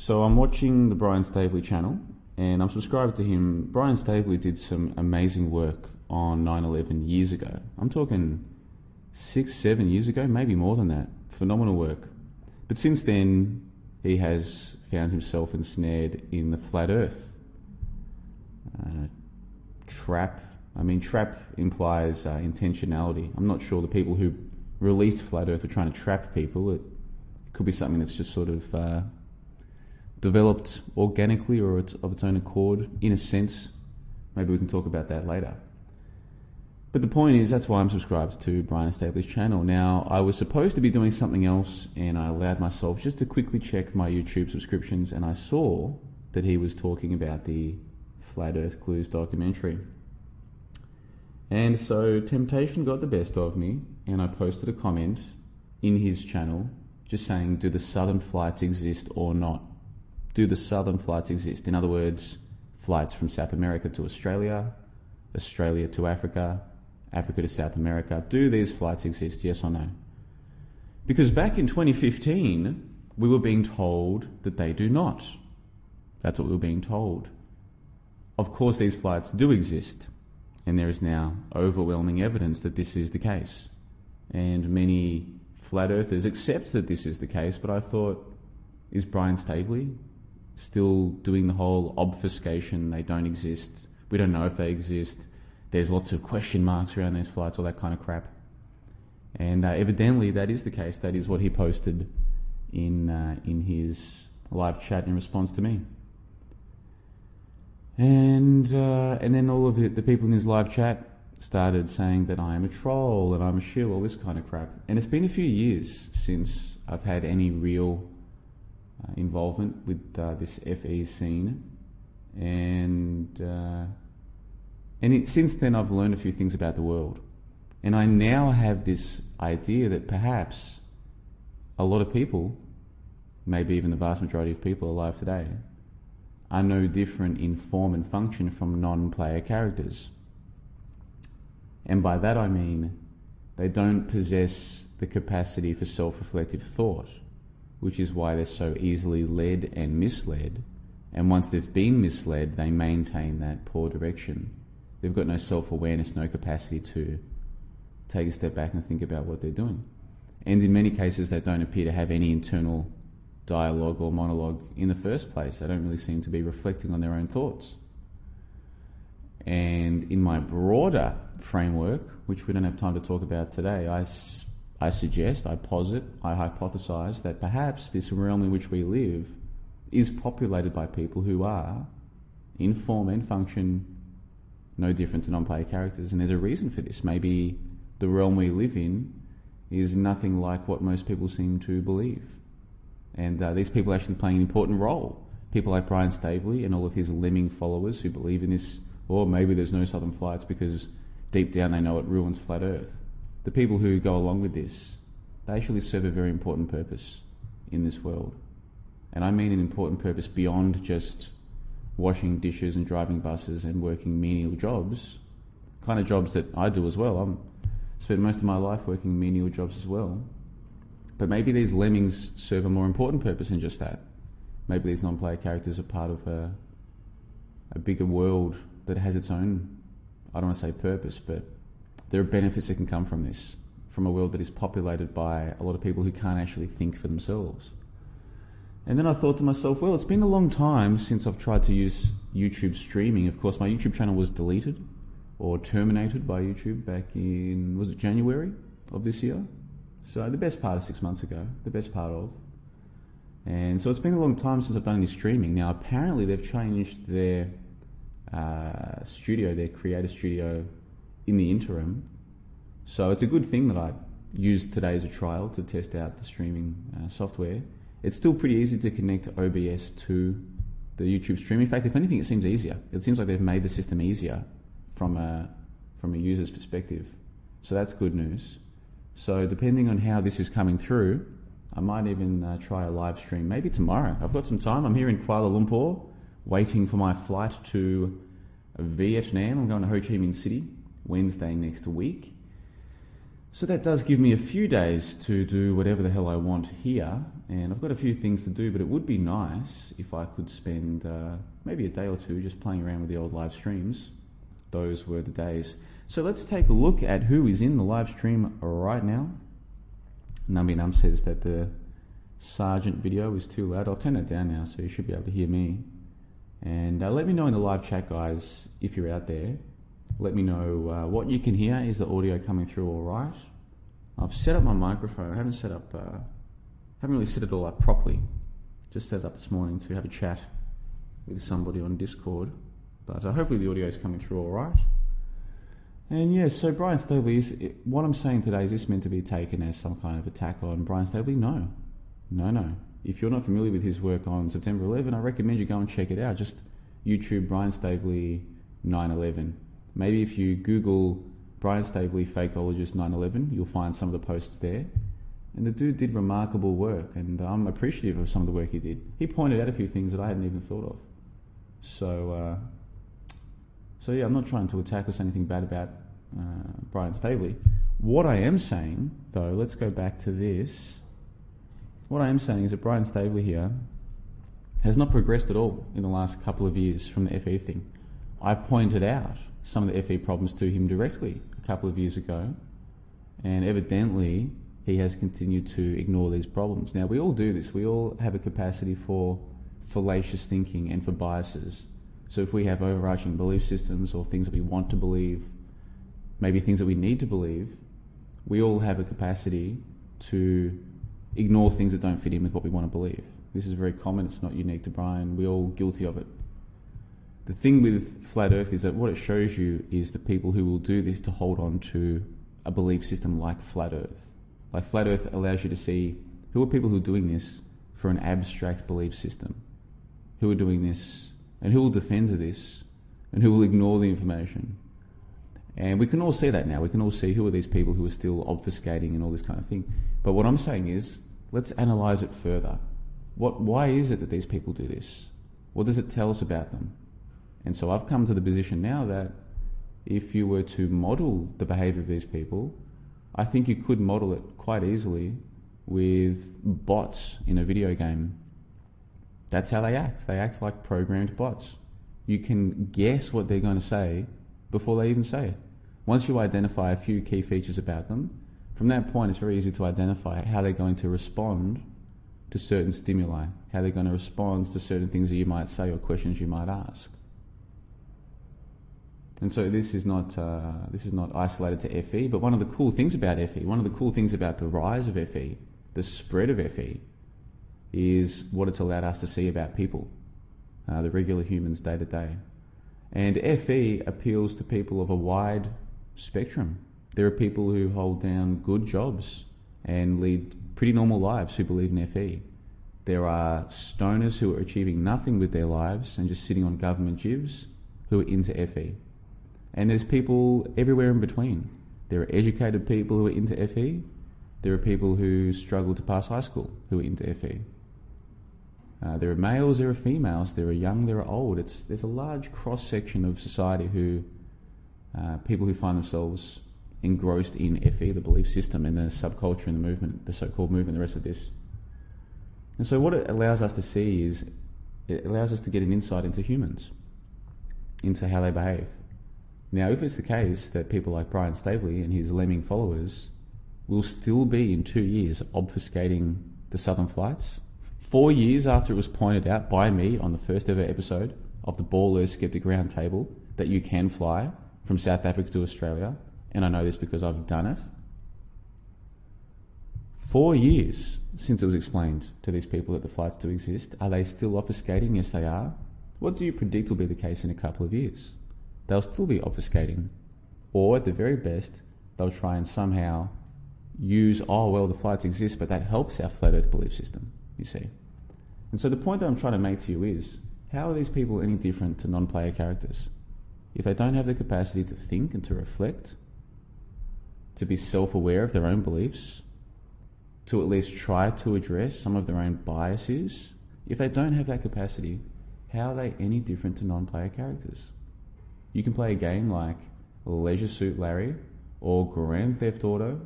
So I'm watching the Brian Staveley channel and I'm subscribed to him. Brian Staveley did some amazing work on 9 11 years ago. I'm talking six, seven years ago, maybe more than that. Phenomenal work. But since then, he has found himself ensnared in the flat earth uh, trap. I mean, trap implies uh, intentionality. I'm not sure the people who released flat earth were trying to trap people. It could be something that's just sort of uh, developed organically or of its own accord, in a sense. Maybe we can talk about that later. But the point is, that's why I'm subscribed to Brian Staveley's channel. Now, I was supposed to be doing something else, and I allowed myself just to quickly check my YouTube subscriptions, and I saw that he was talking about the Flat Earth Clues documentary. And so temptation got the best of me, and I posted a comment in his channel just saying, Do the southern flights exist or not? Do the southern flights exist? In other words, flights from South America to Australia, Australia to Africa, Africa to South America. Do these flights exist, yes or no? Because back in 2015, we were being told that they do not. That's what we were being told. Of course, these flights do exist, and there is now overwhelming evidence that this is the case. And many flat earthers accept that this is the case, but I thought, is Brian Staveley still doing the whole obfuscation? They don't exist. We don't know if they exist there's lots of question marks around these flights, all that kind of crap. And uh, evidently, that is the case. That is what he posted in uh, in his live chat in response to me. And uh, and then all of the, the people in his live chat started saying that I am a troll and I'm a shill, all this kind of crap. And it's been a few years since I've had any real uh, involvement with uh, this FE scene, and uh, and it, since then, I've learned a few things about the world. And I now have this idea that perhaps a lot of people, maybe even the vast majority of people alive today, are no different in form and function from non player characters. And by that I mean they don't possess the capacity for self reflective thought, which is why they're so easily led and misled. And once they've been misled, they maintain that poor direction. They've got no self awareness, no capacity to take a step back and think about what they're doing. And in many cases, they don't appear to have any internal dialogue or monologue in the first place. They don't really seem to be reflecting on their own thoughts. And in my broader framework, which we don't have time to talk about today, I, I suggest, I posit, I hypothesize that perhaps this realm in which we live is populated by people who are, in form and function, no different to non-player characters, and there's a reason for this. Maybe the realm we live in is nothing like what most people seem to believe, and uh, these people are actually playing an important role. People like Brian Staveley and all of his lemming followers who believe in this, or maybe there's no southern flights because deep down they know it ruins flat Earth. The people who go along with this, they actually serve a very important purpose in this world, and I mean an important purpose beyond just washing dishes and driving buses and working menial jobs, kind of jobs that I do as well. I'm spent most of my life working menial jobs as well. But maybe these lemmings serve a more important purpose than just that. Maybe these non-player characters are part of a, a bigger world that has its own, I don't want to say purpose, but there are benefits that can come from this, from a world that is populated by a lot of people who can't actually think for themselves. And then I thought to myself, well, it's been a long time since I've tried to use YouTube streaming. Of course, my YouTube channel was deleted or terminated by YouTube back in, was it January of this year? So the best part of six months ago, the best part of. And so it's been a long time since I've done any streaming. Now, apparently, they've changed their uh, studio, their creator studio, in the interim. So it's a good thing that I used today as a trial to test out the streaming uh, software. It's still pretty easy to connect OBS to the YouTube stream. In fact, if anything, it seems easier. It seems like they've made the system easier from a from a user's perspective. So that's good news. So depending on how this is coming through, I might even uh, try a live stream maybe tomorrow. I've got some time. I'm here in Kuala Lumpur, waiting for my flight to Vietnam. I'm going to Ho Chi Minh City Wednesday next week. So that does give me a few days to do whatever the hell I want here, and I've got a few things to do, but it would be nice if I could spend uh, maybe a day or two just playing around with the old live streams. Those were the days. So let's take a look at who is in the live stream right now. Numby Num says that the Sargent video is too loud. I'll turn that down now so you should be able to hear me. And uh, let me know in the live chat, guys, if you're out there. Let me know uh, what you can hear. Is the audio coming through all right? I've set up my microphone. I haven't set up, uh, haven't really set it all up properly. Just set it up this morning to have a chat with somebody on Discord. But uh, hopefully the audio is coming through all right. And yeah, so Brian Staveley, is, what I'm saying today, is this meant to be taken as some kind of attack on Brian Staveley? No. No, no. If you're not familiar with his work on September 11, I recommend you go and check it out. Just YouTube Brian Staveley 9/11. Maybe if you Google Brian Staveley fakeologist 9/11, you'll find some of the posts there. And the dude did remarkable work, and I'm appreciative of some of the work he did. He pointed out a few things that I hadn't even thought of. So, uh, so yeah, I'm not trying to attack or say anything bad about uh, Brian Staveley. What I am saying, though, let's go back to this. What I am saying is that Brian Staveley here has not progressed at all in the last couple of years from the FE thing. I pointed out some of the FE problems to him directly a couple of years ago, and evidently he has continued to ignore these problems. Now, we all do this. We all have a capacity for fallacious thinking and for biases. So, if we have overarching belief systems or things that we want to believe, maybe things that we need to believe, we all have a capacity to ignore things that don't fit in with what we want to believe. This is very common, it's not unique to Brian, we're all guilty of it. The thing with Flat Earth is that what it shows you is the people who will do this to hold on to a belief system like Flat Earth. Like Flat Earth allows you to see who are people who are doing this for an abstract belief system, who are doing this and who will defend this and who will ignore the information. And we can all see that now. We can all see who are these people who are still obfuscating and all this kind of thing. But what I'm saying is, let's analyze it further. What, why is it that these people do this? What does it tell us about them? And so I've come to the position now that if you were to model the behavior of these people, I think you could model it quite easily with bots in a video game. That's how they act. They act like programmed bots. You can guess what they're going to say before they even say it. Once you identify a few key features about them, from that point it's very easy to identify how they're going to respond to certain stimuli, how they're going to respond to certain things that you might say or questions you might ask. And so this is not uh, this is not isolated to FE, but one of the cool things about FE, one of the cool things about the rise of FE, the spread of FE, is what it's allowed us to see about people, uh, the regular humans day to day. And FE appeals to people of a wide spectrum. There are people who hold down good jobs and lead pretty normal lives who believe in FE. There are stoners who are achieving nothing with their lives and just sitting on government jibs who are into FE. And there's people everywhere in between. There are educated people who are into FE. There are people who struggle to pass high school who are into FE. Uh, there are males, there are females, there are young, there are old. It's, there's a large cross section of society who, uh, people who find themselves engrossed in FE, the belief system, and the subculture and the movement, the so called movement, the rest of this. And so, what it allows us to see is it allows us to get an insight into humans, into how they behave. Now, if it's the case that people like Brian Staveley and his lemming followers will still be in two years obfuscating the Southern Flights, Four years after it was pointed out by me on the first ever episode of the Baller Skeptic Roundtable that you can fly from South Africa to Australia, and I know this because I've done it. Four years since it was explained to these people that the flights do exist, are they still obfuscating? Yes, they are. What do you predict will be the case in a couple of years? They'll still be obfuscating. Or, at the very best, they'll try and somehow use, oh, well, the flights exist, but that helps our flat earth belief system, you see. And so the point that I'm trying to make to you is how are these people any different to non player characters? If they don't have the capacity to think and to reflect, to be self aware of their own beliefs, to at least try to address some of their own biases, if they don't have that capacity, how are they any different to non player characters? You can play a game like Leisure Suit Larry or Grand Theft Auto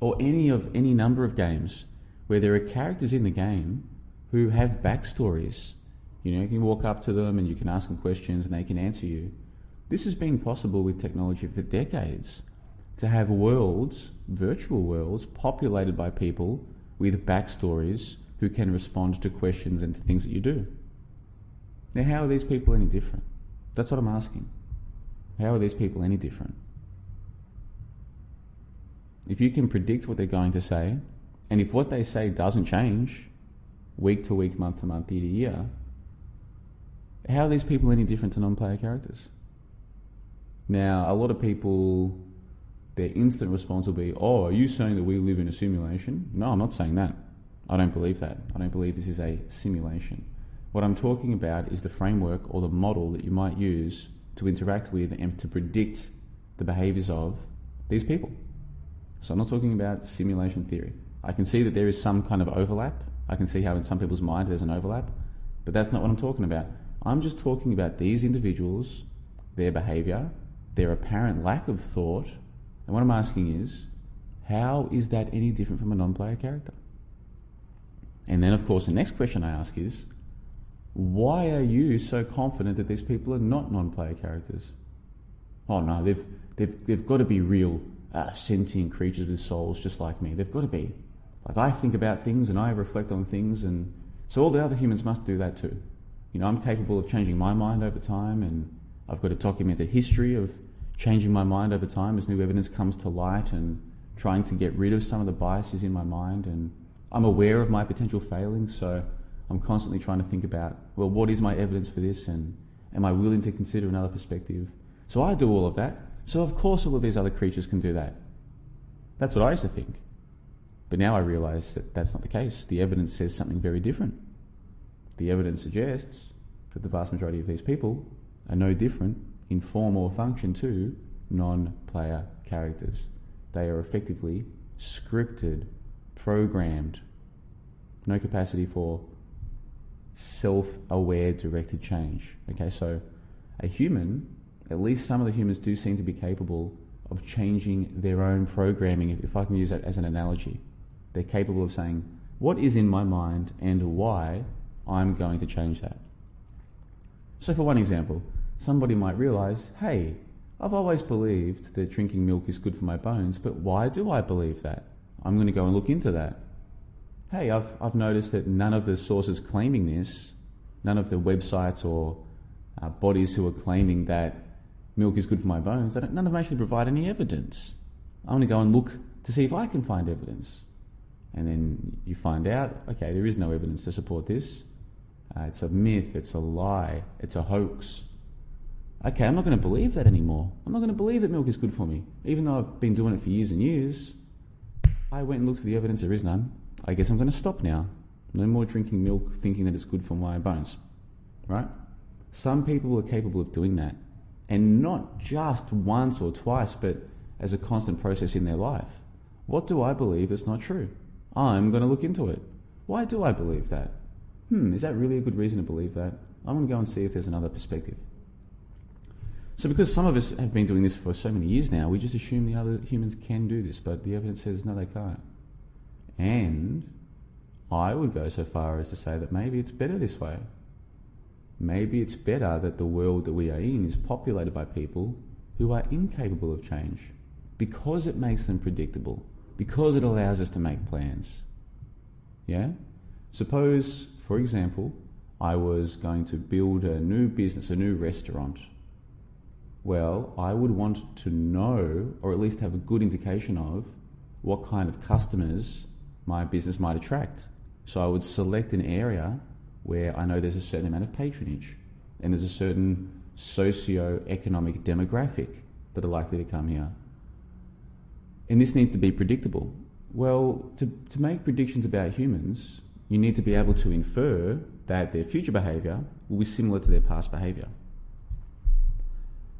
or any of any number of games where there are characters in the game who have backstories. You know, you can walk up to them and you can ask them questions and they can answer you. This has been possible with technology for decades to have worlds, virtual worlds, populated by people with backstories who can respond to questions and to things that you do. Now, how are these people any different? That's what I'm asking. How are these people any different? If you can predict what they're going to say, and if what they say doesn't change week to week, month to month, year to year, how are these people any different to non player characters? Now, a lot of people, their instant response will be, Oh, are you saying that we live in a simulation? No, I'm not saying that. I don't believe that. I don't believe this is a simulation. What I'm talking about is the framework or the model that you might use to interact with and to predict the behaviors of these people. So I'm not talking about simulation theory. I can see that there is some kind of overlap. I can see how in some people's mind there's an overlap, but that's not what I'm talking about. I'm just talking about these individuals, their behavior, their apparent lack of thought, and what I'm asking is, how is that any different from a non-player character? And then, of course, the next question I ask is, why are you so confident that these people are not non-player characters? Oh no, they've they've they've got to be real uh, sentient creatures with souls just like me. They've got to be. Like I think about things and I reflect on things, and so all the other humans must do that too. You know, I'm capable of changing my mind over time, and I've got a documented history of changing my mind over time as new evidence comes to light, and trying to get rid of some of the biases in my mind. And I'm aware of my potential failings, so I'm constantly trying to think about, well, what is my evidence for this, and am I willing to consider another perspective? So I do all of that. So of course all of these other creatures can do that. That's what I used to think. But now I realise that that's not the case. The evidence says something very different. The evidence suggests that the vast majority of these people are no different in form or function to non player characters. They are effectively scripted, programmed, no capacity for self aware directed change. Okay, so a human, at least some of the humans do seem to be capable of changing their own programming, if I can use that as an analogy. They're capable of saying, what is in my mind and why I'm going to change that. So, for one example, somebody might realize, hey, I've always believed that drinking milk is good for my bones, but why do I believe that? I'm going to go and look into that. Hey, I've, I've noticed that none of the sources claiming this, none of the websites or uh, bodies who are claiming that milk is good for my bones, none of them actually provide any evidence. I'm going to go and look to see if I can find evidence and then you find out, okay, there is no evidence to support this. Uh, it's a myth, it's a lie, it's a hoax. Okay, I'm not going to believe that anymore. I'm not going to believe that milk is good for me. Even though I've been doing it for years and years, I went and looked for the evidence, there is none. I guess I'm going to stop now. No more drinking milk thinking that it's good for my bones. Right? Some people are capable of doing that. And not just once or twice, but as a constant process in their life. What do I believe that's not true? I'm going to look into it. Why do I believe that? Hmm, is that really a good reason to believe that? I'm going to go and see if there's another perspective. So, because some of us have been doing this for so many years now, we just assume the other humans can do this, but the evidence says no, they can't. And I would go so far as to say that maybe it's better this way. Maybe it's better that the world that we are in is populated by people who are incapable of change because it makes them predictable because it allows us to make plans. Yeah? Suppose, for example, I was going to build a new business, a new restaurant. Well, I would want to know, or at least have a good indication of, what kind of customers my business might attract. So I would select an area where I know there's a certain amount of patronage and there's a certain socio-economic demographic that are likely to come here and this needs to be predictable. Well, to, to make predictions about humans, you need to be able to infer that their future behaviour will be similar to their past behaviour.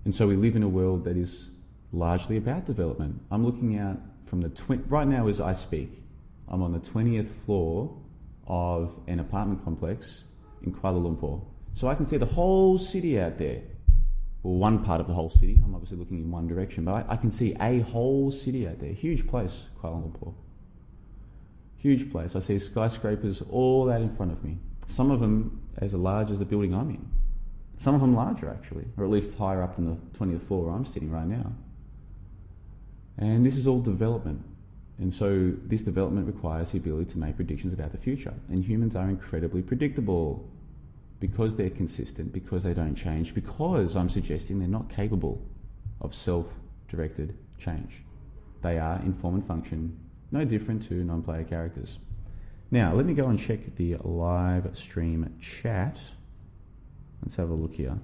And so we live in a world that is largely about development. I'm looking out from the twi- right now as I speak. I'm on the 20th floor of an apartment complex in Kuala Lumpur. So I can see the whole city out there. well, one part of the whole city. I'm obviously looking in one direction, but I, I can see a whole city out there. Huge place, Kuala Lumpur. Huge place. I see skyscrapers all out in front of me. Some of them as large as the building I'm in. Some of them larger, actually, or at least higher up than the 20th floor where I'm sitting right now. And this is all development. And so this development requires the ability to make predictions about the future. And humans are incredibly predictable because they're consistent, because they don't change, because I'm suggesting they're not capable of self directed change. They are in form and function no different to non player characters. Now, let me go and check the live stream chat. Let's have a look here.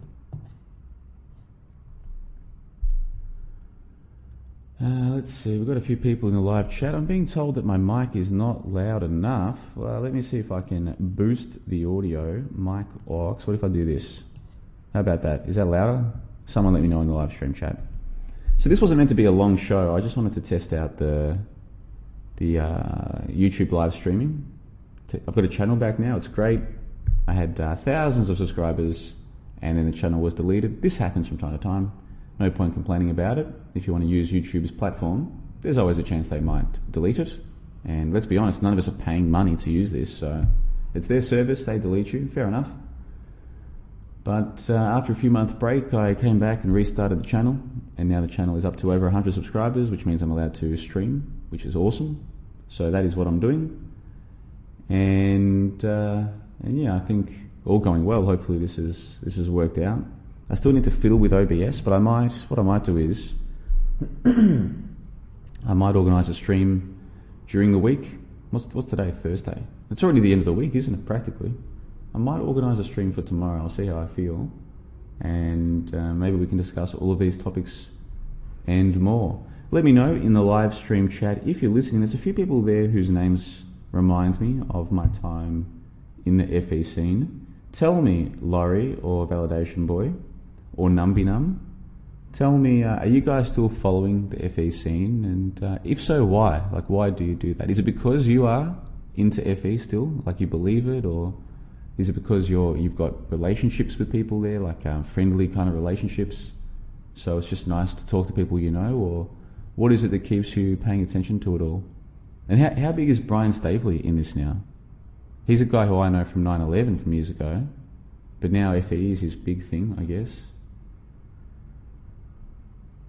Uh, let's see, we've got a few people in the live chat. I'm being told that my mic is not loud enough. Well, let me see if I can boost the audio. Mic aux. What if I do this? How about that? Is that louder? Someone let me know in the live stream chat. So this wasn't meant to be a long show. I just wanted to test out the the uh, YouTube live streaming. I've got a channel back now. It's great. I had uh, thousands of subscribers, and then the channel was deleted. This happens from time to time. No point complaining about it. If you want to use YouTube's platform, there's always a chance they might delete it. And let's be honest, none of us are paying money to use this, so it's their service, they delete you, fair enough. But uh, after a few month break, I came back and restarted the channel, and now the channel is up to over 100 subscribers, which means I'm allowed to stream, which is awesome. So that is what I'm doing. And, uh, and yeah, I think all going well. Hopefully this is this has worked out. I still need to fiddle with OBS, but I might. What I might do is, I might organise a stream during the week. What's what's today? Thursday. It's already the end of the week, isn't it? Practically. I might organise a stream for tomorrow. I'll see how I feel, and uh, maybe we can discuss all of these topics and more. Let me know in the live stream chat if you're listening. There's a few people there whose names remind me of my time in the FE scene. Tell me, Laurie or Validation Boy, or Numbinum. Tell me, uh, are you guys still following the FE scene? And uh, if so, why? Like, why do you do that? Is it because you are into FE still, like you believe it, or is it because you're you've got relationships with people there, like um, friendly kind of relationships? So it's just nice to talk to people you know, or what is it that keeps you paying attention to it all? And how, how big is Brian Staveley in this now? He's a guy who I know from 9 11 from years ago, but now FE is his big thing, I guess.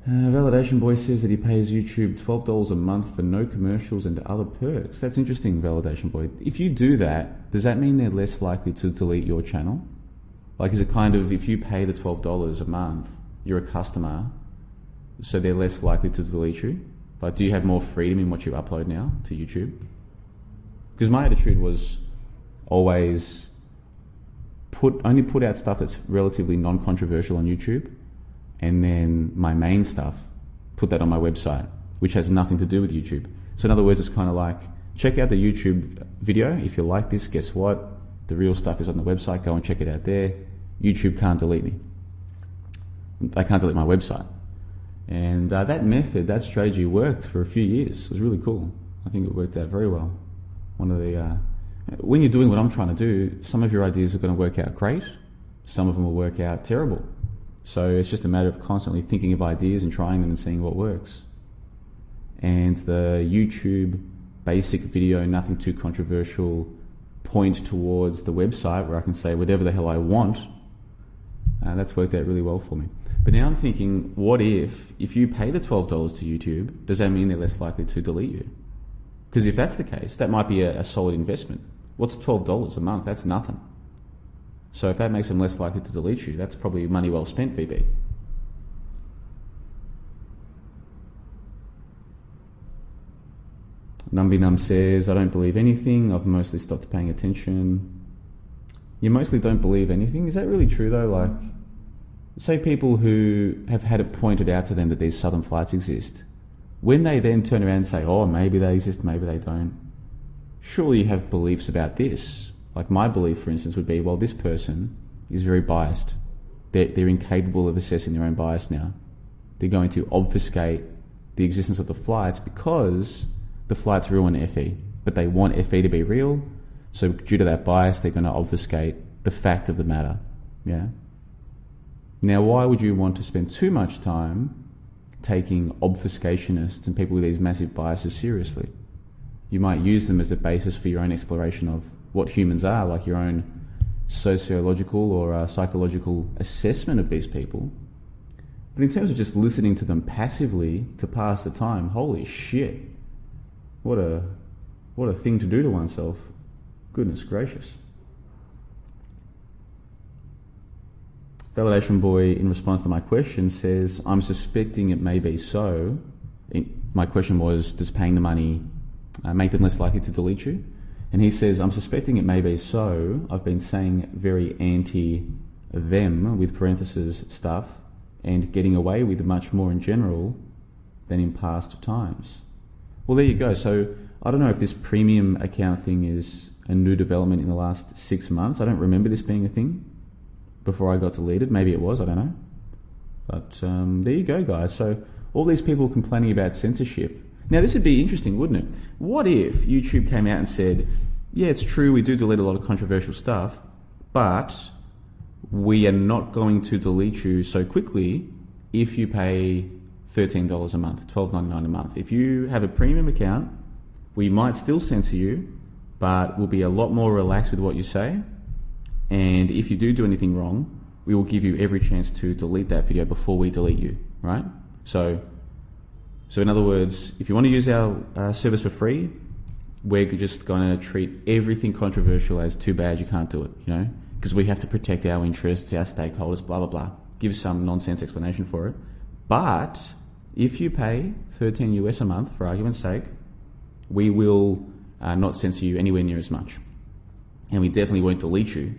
Uh, Validation Boy says that he pays YouTube $12 a month for no commercials and other perks. That's interesting, Validation Boy. If you do that, does that mean they're less likely to delete your channel? Like, is it kind of if you pay the $12 a month, you're a customer, so they're less likely to delete you? Like, do you have more freedom in what you upload now to YouTube? Because my attitude was always put only put out stuff that's relatively non-controversial on YouTube and then my main stuff, put that on my website, which has nothing to do with YouTube. So in other words, it's kind of like, check out the YouTube video. If you like this, guess what? The real stuff is on the website. Go and check it out there. YouTube can't delete me. They can't delete my website. And uh, that method, that strategy worked for a few years. It was really cool. I think it worked out very well. One of the, uh, when you're doing what I'm trying to do, some of your ideas are going to work out great. Some of them will work out terrible. So it's just a matter of constantly thinking of ideas and trying them and seeing what works. And the YouTube basic video, nothing too controversial, point towards the website where I can say whatever the hell I want. Uh, that's worked out really well for me. But now I'm thinking, what if, if you pay the $12 to YouTube, does that mean they're less likely to delete you? Because if that's the case, that might be a, a solid investment. What's $12 a month? That's nothing. So if that makes them less likely to delete you, that's probably money well spent, VB. Numbinum says, I don't believe anything. I've mostly stopped paying attention. You mostly don't believe anything? Is that really true though? Like, say people who have had it pointed out to them that these southern flights exist. When they then turn around and say, oh, maybe they exist, maybe they don't, surely you have beliefs about this. Like my belief, for instance, would be, well, this person is very biased. They're, they're incapable of assessing their own bias now. They're going to obfuscate the existence of the flights because the flights ruin FE. But they want FE to be real, so due to that bias, they're going to obfuscate the fact of the matter. Yeah. Now, why would you want to spend too much time taking obfuscationists and people with these massive biases seriously? You might use them as the basis for your own exploration of what humans are, like your own sociological or uh, psychological assessment of these people. But in terms of just listening to them passively to pass the time, holy shit. What a what a thing to do to oneself. Goodness gracious. Validation Boy, in response to my question, says, I'm suspecting it may be so. my question was, does paying the money uh, make them less likely to delete you? And he says, I'm suspecting it may be so. I've been saying very anti them, with parentheses, stuff, and getting away with much more in general than in past times. Well, there you go. So I don't know if this premium account thing is a new development in the last six months. I don't remember this being a thing before I got deleted. Maybe it was, I don't know. But um, there you go, guys. So all these people complaining about censorship. Now, this would be interesting, wouldn't it? What if YouTube came out and said, yeah, it's true, we do delete a lot of controversial stuff, but we are not going to delete you so quickly if you pay $13 a month, $12.99 a month. If you have a premium account, we might still censor you, but we'll be a lot more relaxed with what you say. And if you do do anything wrong, we will give you every chance to delete that video before we delete you, right? So, so in other words, if you want to use our uh, service for free, we're just going to treat everything controversial as too bad you can't do it, you know? Because we have to protect our interests, our stakeholders, blah, blah, blah. Give some nonsense explanation for it. But if you pay 13 US a month, for argument's sake, we will uh, not censor you anywhere near as much. And we definitely won't delete you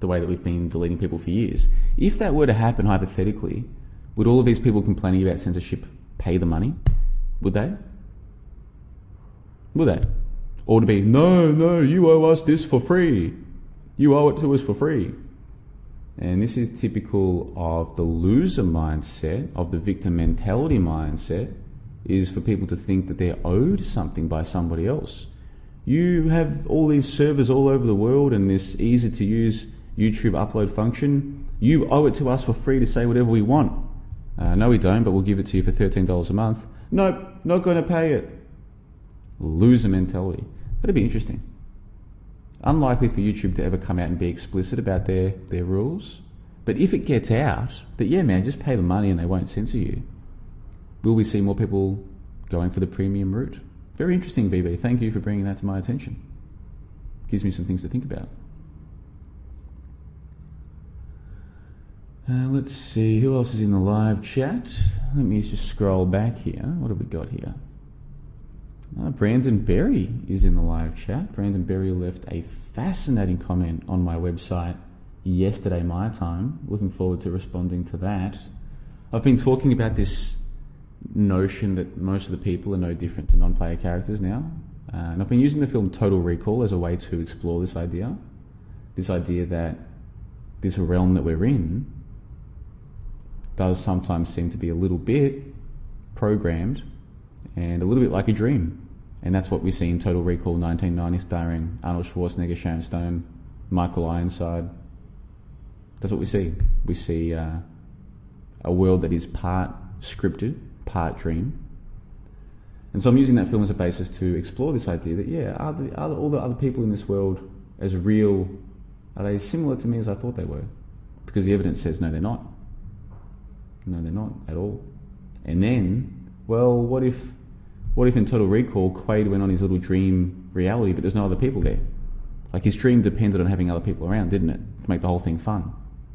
the way that we've been deleting people for years. If that were to happen hypothetically, would all of these people complaining about censorship pay the money? Would they? Would they? Or to be, no, no, you owe us this for free. You owe it to us for free. And this is typical of the loser mindset, of the victim mentality mindset, is for people to think that they're owed something by somebody else. You have all these servers all over the world and this easy to use YouTube upload function. You owe it to us for free to say whatever we want. Uh, no, we don't, but we'll give it to you for $13 a month. Nope, not going to pay it. Loser mentality. That'd be interesting. Unlikely for YouTube to ever come out and be explicit about their, their rules. But if it gets out that, yeah, man, just pay the money and they won't censor you, will we see more people going for the premium route? Very interesting, VB. Thank you for bringing that to my attention. Gives me some things to think about. Uh, let's see, who else is in the live chat? Let me just scroll back here. What have we got here? Uh, Brandon Berry is in the live chat. Brandon Berry left a fascinating comment on my website yesterday, my time. Looking forward to responding to that. I've been talking about this notion that most of the people are no different to non player characters now. Uh, and I've been using the film Total Recall as a way to explore this idea. This idea that this realm that we're in does sometimes seem to be a little bit programmed and a little bit like a dream. And that's what we see in Total Recall 1990, starring Arnold Schwarzenegger, Sharon Stone, Michael Ironside. That's what we see. We see uh, a world that is part scripted, part dream. And so I'm using that film as a basis to explore this idea that, yeah, are, the, are all the other people in this world as real, are they similar to me as I thought they were? Because the evidence says no, they're not. No, they're not at all. And then, well, what if, what if in Total Recall Quaid went on his little dream reality, but there's no other people there? Like his dream depended on having other people around, didn't it, to make the whole thing fun?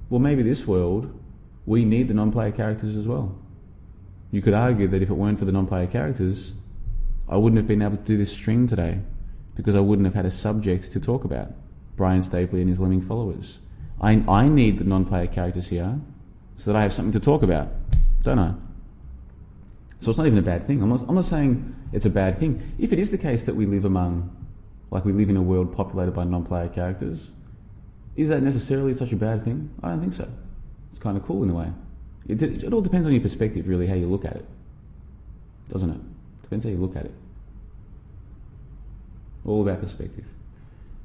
Well, maybe this world, we need the non-player characters as well. You could argue that if it weren't for the non-player characters, I wouldn't have been able to do this stream today because I wouldn't have had a subject to talk about. Brian Staveley and his lemming followers. I, I need the non-player characters here so that I have something to talk about, don't I? So it's not even a bad thing. I'm not, I'm not saying it's a bad thing. If it is the case that we live among, like we live in a world populated by non-player characters, is that necessarily such a bad thing? I don't think so. It's kind of cool in a way. It, it all depends on your perspective, really, how you look at it, doesn't it? Depends how you look at it. All about perspective.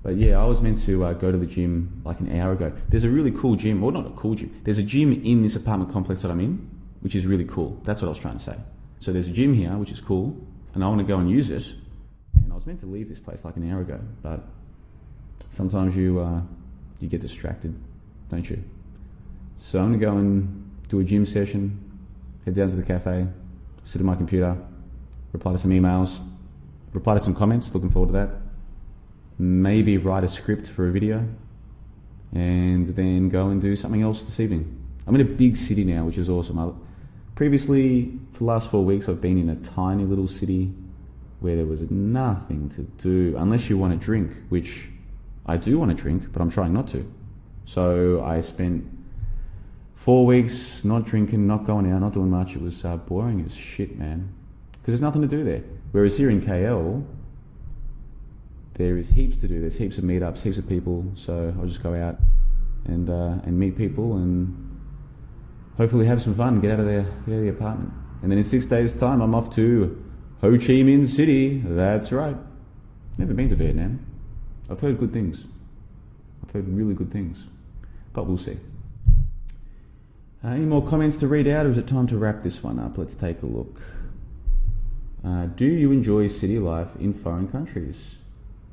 But yeah, I was meant to uh, go to the gym like an hour ago. There's a really cool gym, well, not a cool gym. There's a gym in this apartment complex that I'm in, which is really cool. That's what I was trying to say. So there's a gym here, which is cool, and I want to go and use it. And I was meant to leave this place like an hour ago, but sometimes you uh, you get distracted, don't you? So I'm going to go and do a gym session, head down to the cafe, sit at my computer, reply to some emails, reply to some comments. Looking forward to that. Maybe write a script for a video, and then go and do something else this evening. I'm in a big city now, which is awesome. I, previously, for the last four weeks, I've been in a tiny little city where there was nothing to do unless you want to drink, which I do want to drink, but I'm trying not to. So I spent four weeks not drinking, not going out, not doing much. It was uh, boring as shit, man. Because there's nothing to do there. Whereas here in KL, there is heaps to do. There's heaps of meetups, heaps of people. So I'll just go out and uh, and meet people and hopefully have some fun. Get out of the get out of the apartment. And then in six days' time, I'm off to Ho Chi Minh City. That's right. Never been to Vietnam. I've heard good things. I've heard really good things, but we'll see. Uh, any more comments to read out, or is it time to wrap this one up? Let's take a look. Uh, do you enjoy city life in foreign countries?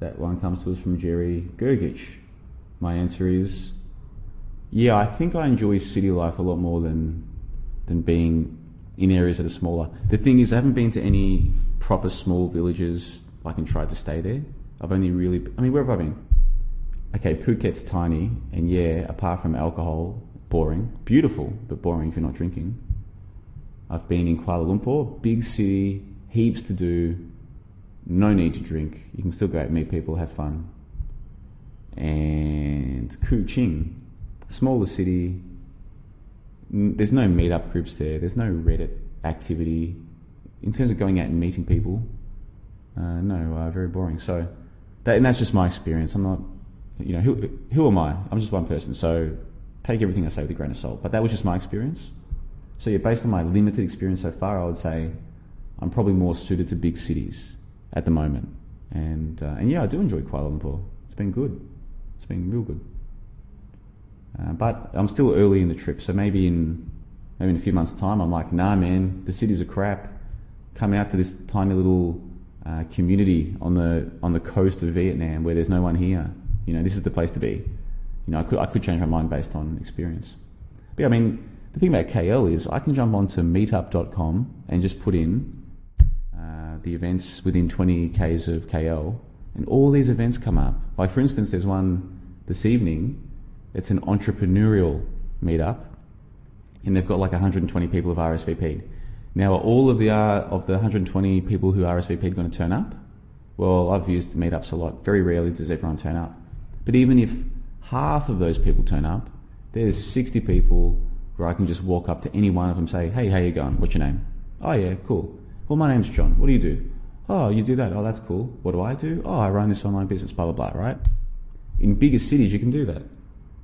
That one comes to us from Jerry Gergich. My answer is yeah, I think I enjoy city life a lot more than than being in areas that are smaller. The thing is, I haven't been to any proper small villages like and tried to stay there. I've only really, I mean, where have I been? Okay, Phuket's tiny, and yeah, apart from alcohol, boring. Beautiful, but boring if you're not drinking. I've been in Kuala Lumpur, big city, heaps to do, no need to drink. You can still go out meet people, have fun. And Kuching, smaller city. There's no meetup groups there. There's no Reddit activity. In terms of going out and meeting people, uh, no, uh, very boring. So, that, and that's just my experience. I'm not, you know, who, who am I? I'm just one person. So, take everything I say with a grain of salt. But that was just my experience. So, yeah, based on my limited experience so far, I would say I'm probably more suited to big cities at the moment. And uh, and yeah, I do enjoy Kuala Lumpur. It's been good. It's been real good. Uh, but I'm still early in the trip, so maybe in maybe in a few months' time, I'm like, nah, man, the cities are crap. Come out to this tiny little uh, community on the on the coast of Vietnam where there's no one here. You know, this is the place to be. You know, I could I could change my mind based on experience. But yeah, I mean, the thing about KL is I can jump onto Meetup.com and just put in the events within 20 k's of KL, and all these events come up. Like for instance, there's one this evening it's an entrepreneurial meetup, and they've got like 120 people who've RSVP'd. Now, are all of the uh, of the 120 people who RSVP'd going to turn up? Well, I've used meetups a lot. Very rarely does everyone turn up. But even if half of those people turn up, there's 60 people where I can just walk up to any one of them, and say, "Hey, how you going? What's your name?" "Oh yeah, cool." "Well, my name's John. What do you do?" "Oh, you do that. Oh, that's cool. What do I do?" "Oh, I run this online business." Blah blah blah. Right? In bigger cities, you can do that.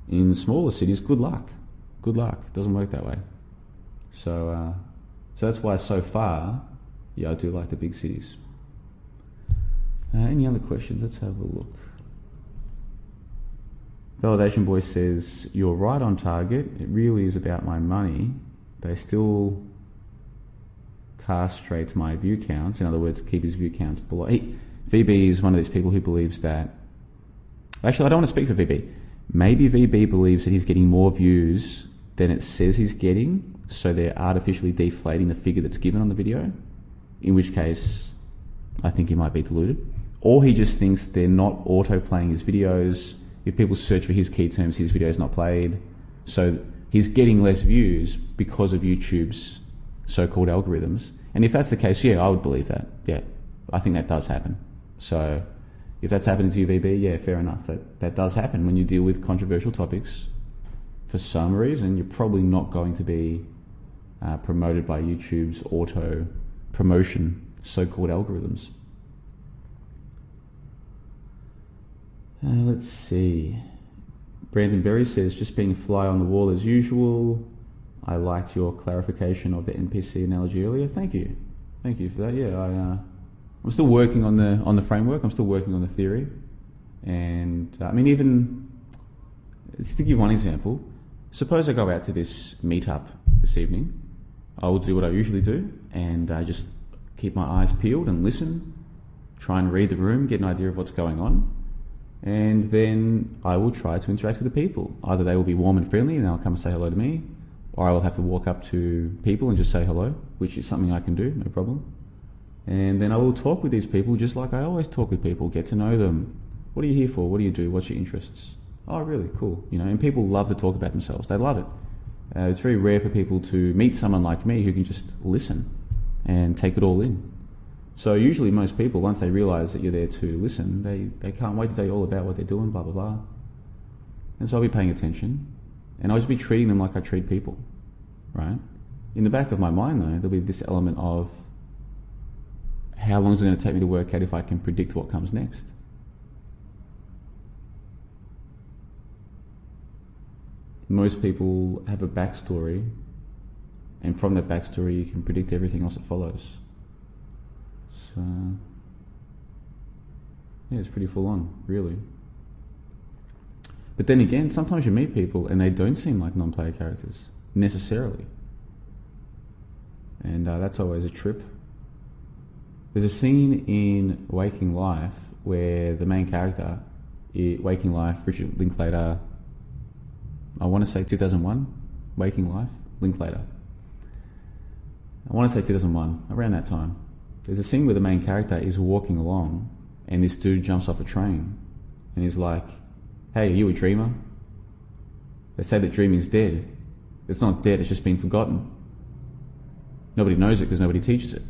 In smaller cities, good luck. Good luck. It doesn't work that way. So, uh, so that's why so far, yeah, I do like the big cities. Uh, any other questions? Let's have a look. Validation Boy says, You're right on target. It really is about my money. They still castrate my view counts. In other words, keep his view counts below. He, VB is one of these people who believes that. Actually, I don't want to speak for VB. Maybe VB believes that he's getting more views than it says he's getting, so they're artificially deflating the figure that's given on the video, in which case I think he might be deluded. Or he just thinks they're not auto playing his videos. If people search for his key terms, his video is not played. So he's getting less views because of YouTube's so called algorithms. And if that's the case, yeah, I would believe that. Yeah, I think that does happen. So if that's happening to UVB, yeah, fair enough. That, that does happen when you deal with controversial topics. For some reason, you're probably not going to be uh, promoted by YouTube's auto promotion, so called algorithms. Uh, let's see. Brandon Berry says, just being fly on the wall as usual. I liked your clarification of the NPC analogy earlier. Thank you. Thank you for that. Yeah, I. Uh, I'm still working on the on the framework. I'm still working on the theory. And uh, I mean, even just to give one example, suppose I go out to this meetup this evening. I will do what I usually do and uh, just keep my eyes peeled and listen, try and read the room, get an idea of what's going on, and then I will try to interact with the people. Either they will be warm and friendly and they'll come and say hello to me, I will have to walk up to people and just say hello, which is something I can do, no problem. And then I will talk with these people just like I always talk with people, get to know them. What are you here for? What do you do? What's your interests? Oh, really? Cool. You know, and people love to talk about themselves. They love it. Uh, it's very rare for people to meet someone like me who can just listen and take it all in. So usually most people, once they realise that you're there to listen, they, they can't wait to tell you all about what they're doing, blah, blah, blah. And so I'll be paying attention and I'll just be treating them like I treat people, right? In the back of my mind though, there'll be this element of how long is it going to take me to work out if I can predict what comes next? Most people have a backstory, and from that backstory, you can predict everything else that follows. So, yeah, it's pretty full on, really. But then again, sometimes you meet people and they don't seem like non player characters, necessarily. And uh, that's always a trip. There's a scene in Waking Life where the main character, Waking Life, Richard Linklater, I want to say 2001, Waking Life, Linklater. I want to say 2001, around that time. There's a scene where the main character is walking along and this dude jumps off a train and he's like, Hey, are you a dreamer? They say that dreaming's dead. It's not dead, it's just been forgotten. Nobody knows it because nobody teaches it.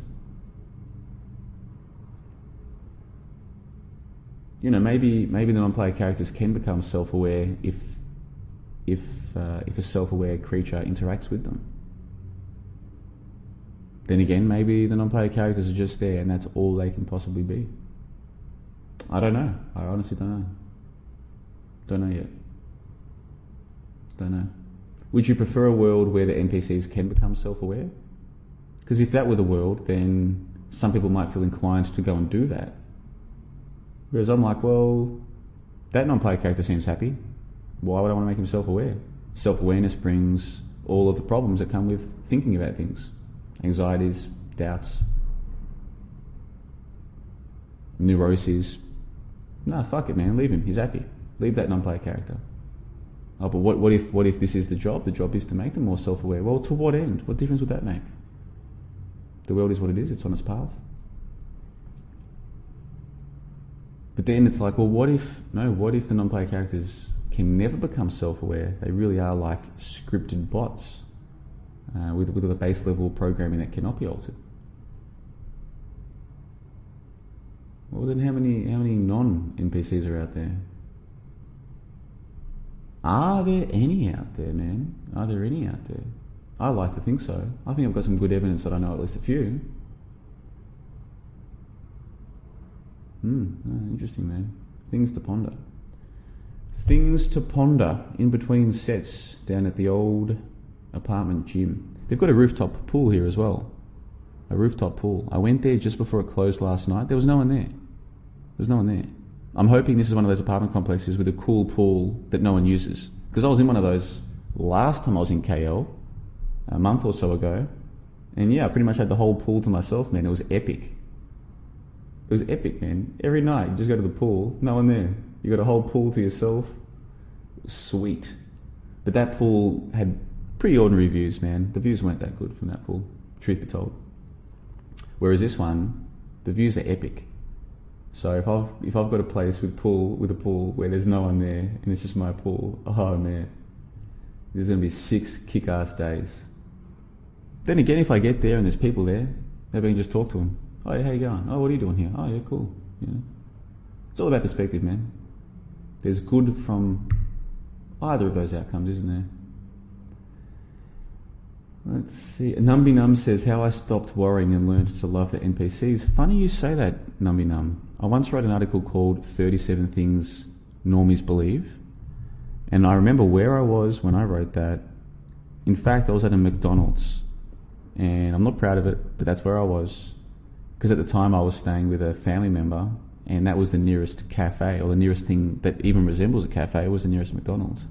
You know, maybe maybe the non-player characters can become self-aware if if uh, if a self-aware creature interacts with them. Then again, maybe the non-player characters are just there, and that's all they can possibly be. I don't know. I honestly don't know. Don't know yet. Don't know. Would you prefer a world where the NPCs can become self-aware? Because if that were the world, then some people might feel inclined to go and do that. Whereas I'm like, well, that non-player character seems happy. Why would I want to make him self-aware? Self-awareness brings all of the problems that come with thinking about things. Anxieties, doubts, neuroses. No, fuck it, man. Leave him. He's happy. Leave that non-player character. Oh, but what, what if what if this is the job? The job is to make them more self-aware. Well, to what end? What difference would that make? The world is what it is. It's on its path. But then it's like, well, what if no? What if the non-player characters can never become self-aware? They really are like scripted bots uh, with with a base level programming that cannot be altered. Well, then how many how many non NPCs are out there? Are there any out there, man? Are there any out there? I like to think so. I think I've got some good evidence that I know at least a few. Hmm, oh, interesting, man. Things to ponder. Things to ponder in between sets down at the old apartment gym. They've got a rooftop pool here as well. A rooftop pool. I went there just before it closed last night. There was no one there. There was no one there. I'm hoping this is one of those apartment complexes with a cool pool that no one uses. Because I was in one of those last time I was in KL, a month or so ago, and yeah, I pretty much had the whole pool to myself, man. It was epic. It was epic, man. Every night you just go to the pool, no one there. You got a whole pool to yourself. Sweet. But that pool had pretty ordinary views, man. The views weren't that good from that pool, truth be told. Whereas this one, the views are epic. So if I've if I've got a place with pool with a pool where there's no one there and it's just my pool, oh man, there's gonna be six kick-ass days. Then again, if I get there and there's people there, maybe I can just talk to them. Oh, yeah, how you going? Oh, what are you doing here? Oh, yeah, cool. You know, it's all about perspective, man. There's good from either of those outcomes, isn't there? Let's see. Numby Num says, How I stopped worrying and learned to love the NPCs. Funny you say that, Numby Num. I once wrote an article called 37 Things Normies Believe. And I remember where I was when I wrote that. In fact, I was at a McDonald's. And I'm not proud of it, but that's where I was. Because at the time I was staying with a family member and that was the nearest cafe, or the nearest thing that even resembles a cafe, was the nearest McDonald's.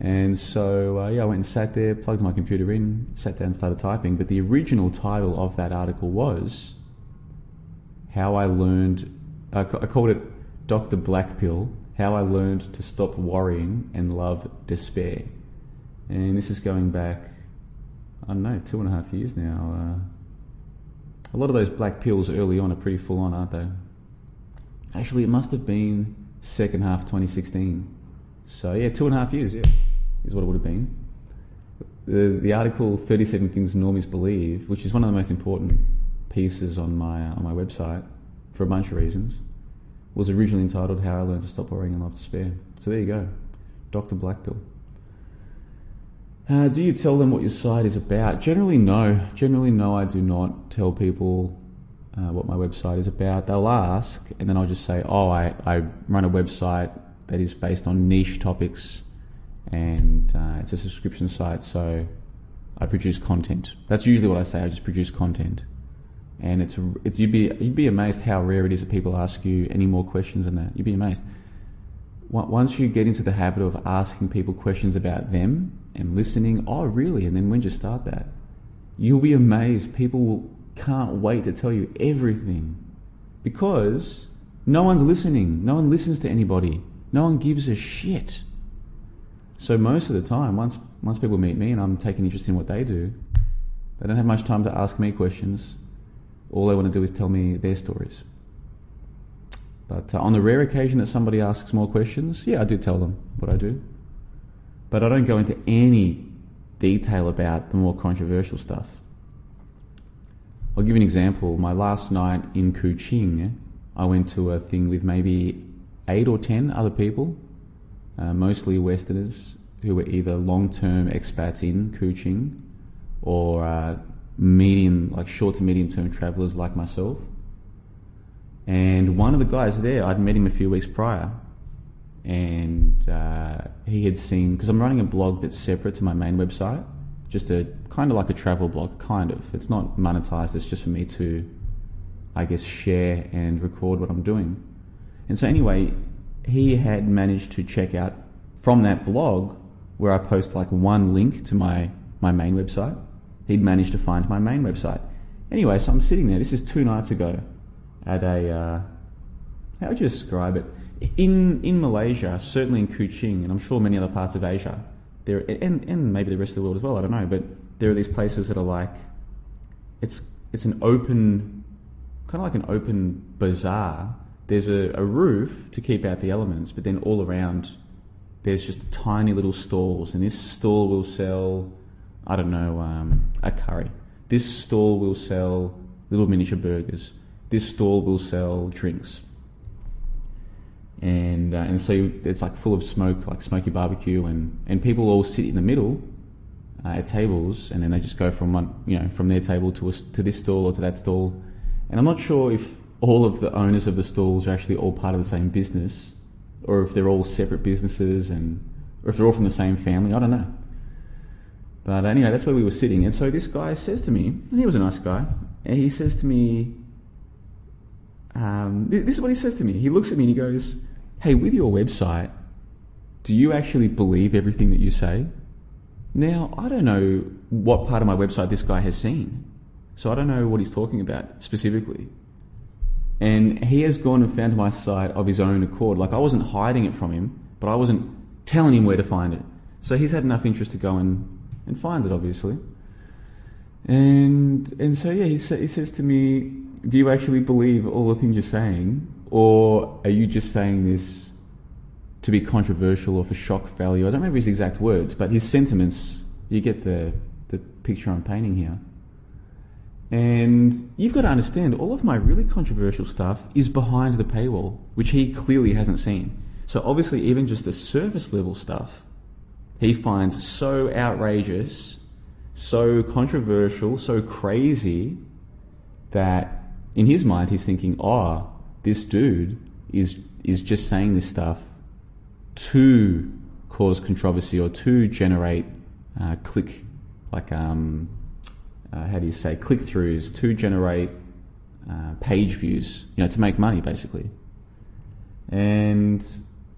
And so, uh, yeah, I went and sat there, plugged my computer in, sat down and started typing. But the original title of that article was How I Learned, I called it Dr. Blackpill How I Learned to Stop Worrying and Love Despair. And this is going back, I don't know, two and a half years now. Uh, a lot of those black pills early on are pretty full on, aren't they? Actually, it must have been second half 2016. So yeah, two and a half years, yeah, is what it would have been. The, the article 37 Things Normies Believe, which is one of the most important pieces on my, on my website for a bunch of reasons, was originally entitled How I Learned to Stop Worrying and Love Despair. So there you go, Dr. Blackpill. Uh, do you tell them what your site is about? Generally, no. Generally, no, I do not tell people uh, what my website is about. They'll ask, and then I'll just say, oh, I, I run a website that is based on niche topics, and uh, it's a subscription site, so I produce content. That's usually what I say. I just produce content, and it's it's you'd be you'd be amazed how rare it is that people ask you any more questions than that. You'd be amazed. Once you get into the habit of asking people questions about them and listening, oh really? And then when you start that, you'll be amazed. People can't wait to tell you everything because no one's listening. No one listens to anybody. No one gives a shit. So most of the time, once once people meet me and I'm taking interest in what they do, they don't have much time to ask me questions. All they want to do is tell me their stories. But uh, on the rare occasion that somebody asks more questions, yeah, I do tell them what I do. But I don't go into any detail about the more controversial stuff. I'll give you an example. My last night in Kuching, I went to a thing with maybe eight or ten other people, uh, mostly Westerners, who were either long-term expats in Kuching or uh, medium, like short to medium-term travellers like myself. And one of the guys there, I'd met him a few weeks prior, and uh, he had seen because I'm running a blog that's separate to my main website, just a kind of like a travel blog, kind of. It's not monetized. It's just for me to, I guess, share and record what I'm doing. And so anyway, he had managed to check out from that blog where I post like one link to my, my main website. He'd managed to find my main website. Anyway, so I'm sitting there. This is two nights ago at a, uh, how would you describe it? In, in Malaysia, certainly in Kuching, and I'm sure many other parts of Asia, there, and, and maybe the rest of the world as well, I don't know, but there are these places that are like, it's, it's an open, kind of like an open bazaar there's a, a roof to keep out the elements, but then all around there's just tiny little stalls, and this stall will sell, I don't know, um, a curry. This stall will sell little miniature burgers. This stall will sell drinks. And, uh, and so it's like full of smoke, like smoky barbecue, and, and people all sit in the middle uh, at tables, and then they just go from one, you know, from their table to a, to this stall or to that stall. And I'm not sure if all of the owners of the stalls are actually all part of the same business, or if they're all separate businesses, and or if they're all from the same family. I don't know. But anyway, that's where we were sitting, and so this guy says to me, and he was a nice guy, and he says to me, um, this is what he says to me. He looks at me and he goes, "Hey, with your website, do you actually believe everything that you say?" Now, I don't know what part of my website this guy has seen, so I don't know what he's talking about specifically. And he has gone and found my site of his own accord. Like I wasn't hiding it from him, but I wasn't telling him where to find it. So he's had enough interest to go and, and find it, obviously. And and so yeah, he, sa- he says to me, "Do you actually believe all the things you're saying, or are you just saying this to be controversial or for shock value?" I don't remember his exact words, but his sentiments. You get the the picture I'm painting here. And you've got to understand, all of my really controversial stuff is behind the paywall, which he clearly hasn't seen. So obviously, even just the surface level stuff, he finds so outrageous, so controversial, so crazy that in his mind he's thinking, oh, this dude is is just saying this stuff to cause controversy or to generate uh, click like um, uh, how do you say, click throughs to generate uh, page views, you know, to make money basically. And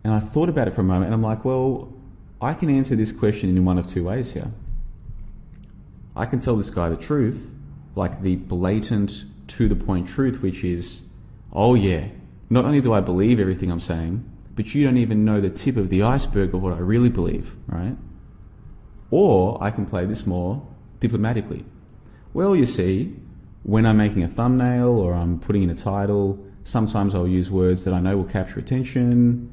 and I thought about it for a moment, and I'm like, well, I can answer this question in one of two ways here. I can tell this guy the truth, like the blatant, to the point truth, which is, oh yeah, not only do I believe everything I'm saying, but you don't even know the tip of the iceberg of what I really believe, right? Or I can play this more diplomatically. Well, you see, when I'm making a thumbnail or I'm putting in a title, sometimes I'll use words that I know will capture attention,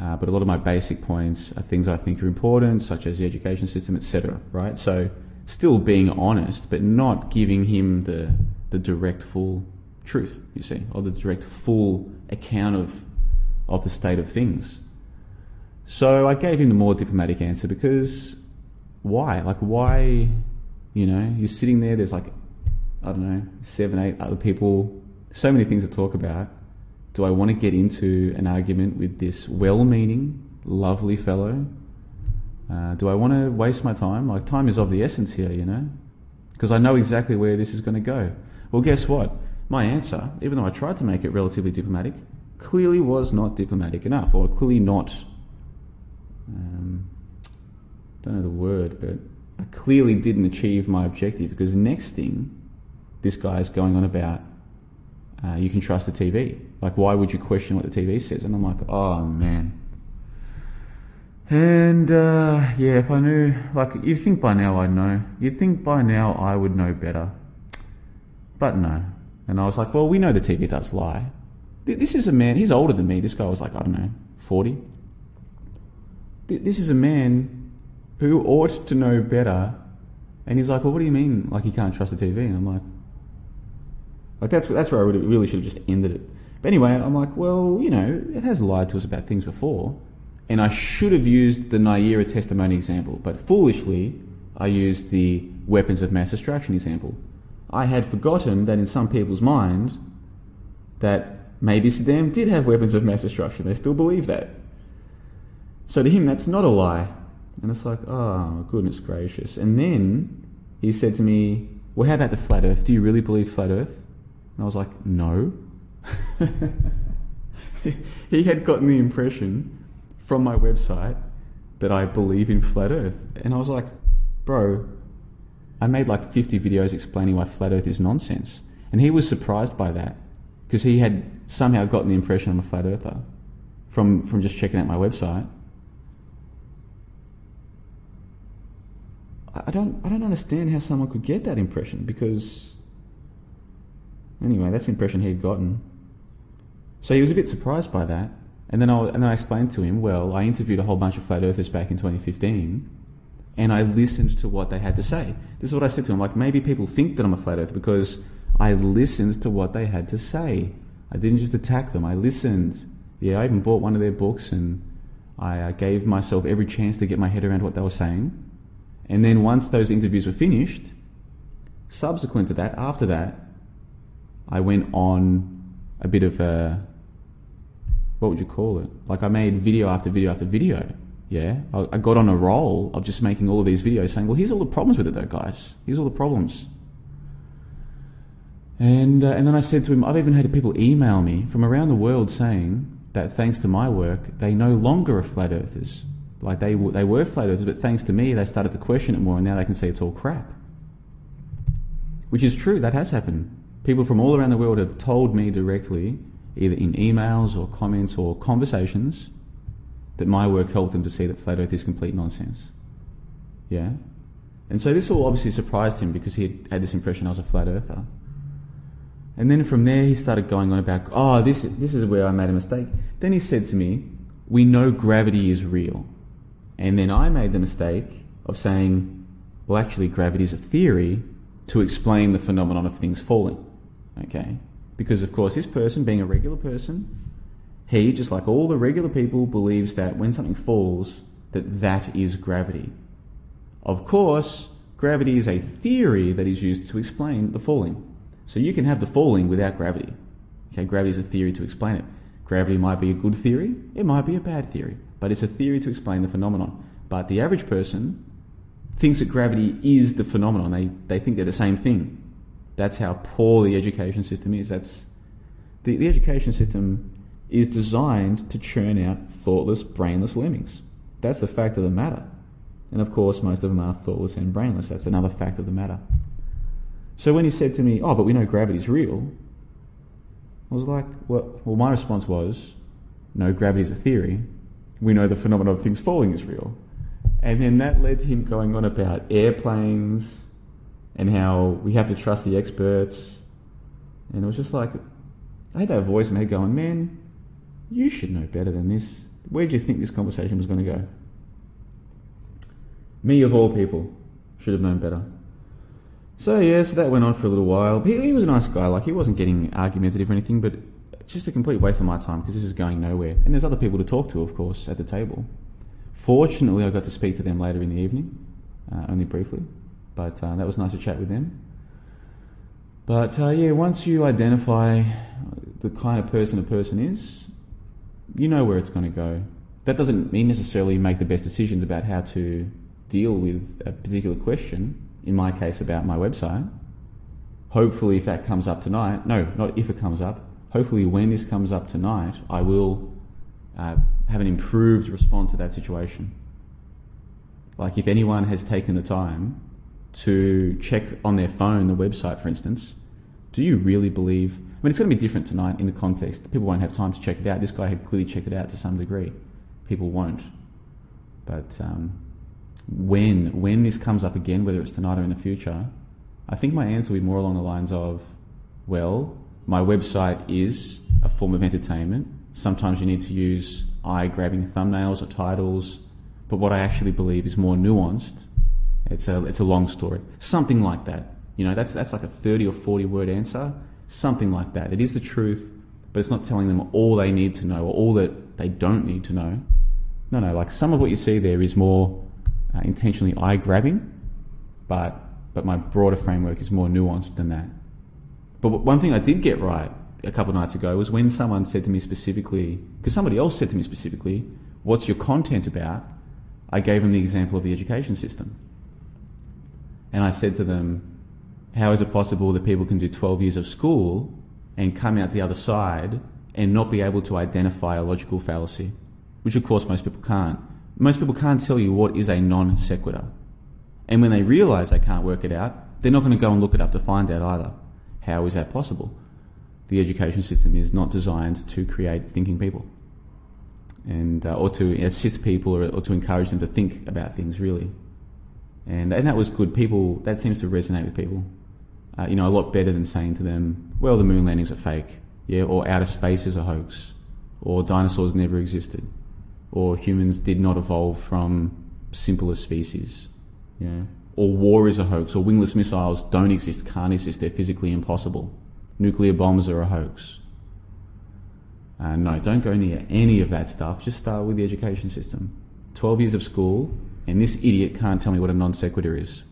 uh, but a lot of my basic points are things I think are important, such as the education system, etc. Right? So, still being honest, but not giving him the the direct full truth. You see, or the direct full account of of the state of things. So I gave him the more diplomatic answer because why? Like, why, you know, you're sitting there, there's like, I don't know, seven, eight other people, so many things to talk about. Do I want to get into an argument with this well meaning, lovely fellow? Uh, do I want to waste my time? Like, time is of the essence here, you know? Because I know exactly where this is going to go. Well, guess what? My answer, even though I tried to make it relatively diplomatic, clearly was not diplomatic enough, or clearly not. Um, don't know the word, but I clearly didn't achieve my objective because next thing, this guy is going on about uh, you can trust the TV. Like, why would you question what the TV says? And I'm like, oh man. And uh, yeah, if I knew, like, you'd think by now I'd know. You'd think by now I would know better. But no. And I was like, well, we know the TV does lie. This is a man, he's older than me. This guy was like, I don't know, 40. This is a man who ought to know better. And he's like, well, what do you mean, like, you can't trust the TV? And I'm like, like that's, that's where I really should have just ended it. But anyway, I'm like, well, you know, it has lied to us about things before. And I should have used the Nayirah testimony example, but foolishly, I used the weapons of mass destruction example. I had forgotten that in some people's mind, that maybe Saddam did have weapons of mass destruction. They still believe that. So to him, that's not a lie. And it's like, oh, goodness gracious. And then he said to me, well, how about the flat earth? Do you really believe flat earth? And I was like, no. he had gotten the impression from my website that I believe in flat earth. And I was like, bro, I made like 50 videos explaining why flat earth is nonsense. And he was surprised by that because he had somehow gotten the impression I'm a flat earther from, from just checking out my website. I don't, I don't understand how someone could get that impression because, anyway, that's the impression he'd gotten. So he was a bit surprised by that. And then, I, and then I explained to him, well, I interviewed a whole bunch of flat earthers back in 2015 and I listened to what they had to say. This is what I said to him, like maybe people think that I'm a flat earther because I listened to what they had to say. I didn't just attack them. I listened. Yeah, I even bought one of their books and I, I gave myself every chance to get my head around what they were saying. And then once those interviews were finished, subsequent to that, after that, I went on a bit of a, what would you call it? Like I made video after video after video. Yeah, I, I got on a roll of just making all of these videos saying, well, here's all the problems with it though, guys. Here's all the problems. And, uh, and then I said to him, I've even had people email me from around the world saying that thanks to my work, they no longer are flat earthers. Like they, they were flat earthers, but thanks to me, they started to question it more, and now they can see it's all crap. Which is true, that has happened. People from all around the world have told me directly, either in emails or comments or conversations, that my work helped them to see that flat earth is complete nonsense. Yeah? And so this all obviously surprised him because he had, this impression I was a flat earther. And then from there, he started going on about, oh, this, this is where I made a mistake. Then he said to me, we know gravity is real. And then I made the mistake of saying, well, actually, gravity is a theory to explain the phenomenon of things falling. Okay? Because, of course, this person, being a regular person, he, just like all the regular people, believes that when something falls, that that is gravity. Of course, gravity is a theory that is used to explain the falling. So you can have the falling without gravity. Okay, gravity is a theory to explain it. Gravity might be a good theory, it might be a bad theory, but it's a theory to explain the phenomenon. But the average person thinks that gravity is the phenomenon. They, they think they're the same thing. That's how poor the education system is. That's the, the education system is designed to churn out thoughtless, brainless lemmings. That's the fact of the matter. And of course, most of them are thoughtless and brainless. That's another fact of the matter. So when he said to me, "Oh, but we know gravity's real," I was like, "Well, well my response was, no, gravity's a theory. We know the phenomenon of things falling is real." And then that led to him going on about airplanes and how we have to trust the experts. And it was just like, I had that voice in my head going, man, you should know better than this. Where do you think this conversation was going to go? Me, of all people, should have known better. So, yeah, so that went on for a little while. He, he was a nice guy. Like, he wasn't getting argumentative or anything, but just a complete waste of my time because this is going nowhere. And there's other people to talk to, of course, at the table. Fortunately, I got to speak to them later in the evening, uh, only briefly, but uh, that was nice to chat with them. But uh, yeah, once you identify the kind of person a person is, you know where it's going to go. That doesn't mean necessarily make the best decisions about how to deal with a particular question. In my case, about my website. Hopefully, if that comes up tonight, no, not if it comes up. Hopefully, when this comes up tonight, I will uh, have an improved response to that situation. Like if anyone has taken the time to check on their phone the website, for instance, do you really believe? I mean, it's going to be different tonight in the context. People won't have time to check it out. This guy had clearly checked it out to some degree. People won't. But um, when when this comes up again, whether it's tonight or in the future, I think my answer will be more along the lines of, well, my website is a form of entertainment. Sometimes you need to use eye-grabbing thumbnails or titles, but what I actually believe is more nuanced. It's a it's a long story, something like that. You know, that's that's like a thirty or forty word answer, something like that. It is the truth, but it's not telling them all they need to know or all that they don't need to know. No, no. Like some of what you see there is more uh, intentionally eye-grabbing, but but my broader framework is more nuanced than that. But one thing I did get right a couple of nights ago was when someone said to me specifically, because somebody else said to me specifically, What's your content about? I gave them the example of the education system. And I said to them, How is it possible that people can do 12 years of school and come out the other side and not be able to identify a logical fallacy? Which, of course, most people can't. Most people can't tell you what is a non sequitur. And when they realise they can't work it out, they're not going to go and look it up to find out either. How is that possible? the education system is not designed to create thinking people and uh, or to assist people or, or, to encourage them to think about things really and and that was good people that seems to resonate with people uh, you know a lot better than saying to them well the moon landings are fake yeah or outer space is a hoax or dinosaurs never existed or humans did not evolve from simpler species yeah or war is a hoax or wingless missiles don't exist can't exist they're physically impossible nuclear bombs are a hoax. Uh, no, don't go near any of that stuff. Just start with the education system. 12 years of school, and this idiot can't tell me what a non sequitur is.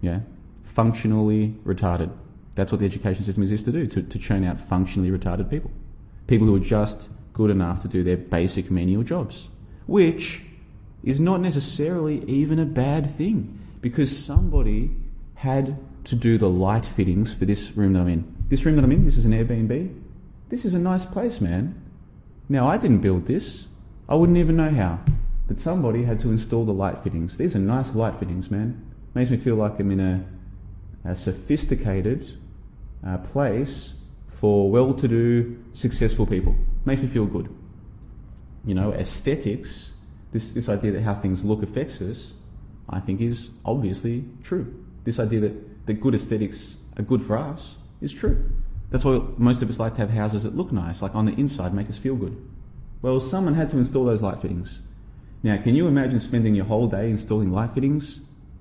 Yeah? Functionally retarded. That's what the education system exists to do, to, to churn out functionally retarded people. People who are just good enough to do their basic menial jobs. Which is not necessarily even a bad thing, because somebody had to do the light fittings for this room that I'm in. This room that I'm in, this is an Airbnb. This is a nice place, man. Now, I didn't build this. I wouldn't even know how. But somebody had to install the light fittings. These are nice light fittings, man. Makes me feel like I'm in a, a sophisticated uh, place for well-to-do, successful people. Makes me feel good. You know, aesthetics, this, this idea that how things look affects us, I think is obviously true. This idea that, that good aesthetics are good for us is true. That's why most of us like to have houses that look nice, like on the inside, make us feel good. Well, someone had to install those light fittings. Now, can you imagine spending your whole day installing light fittings?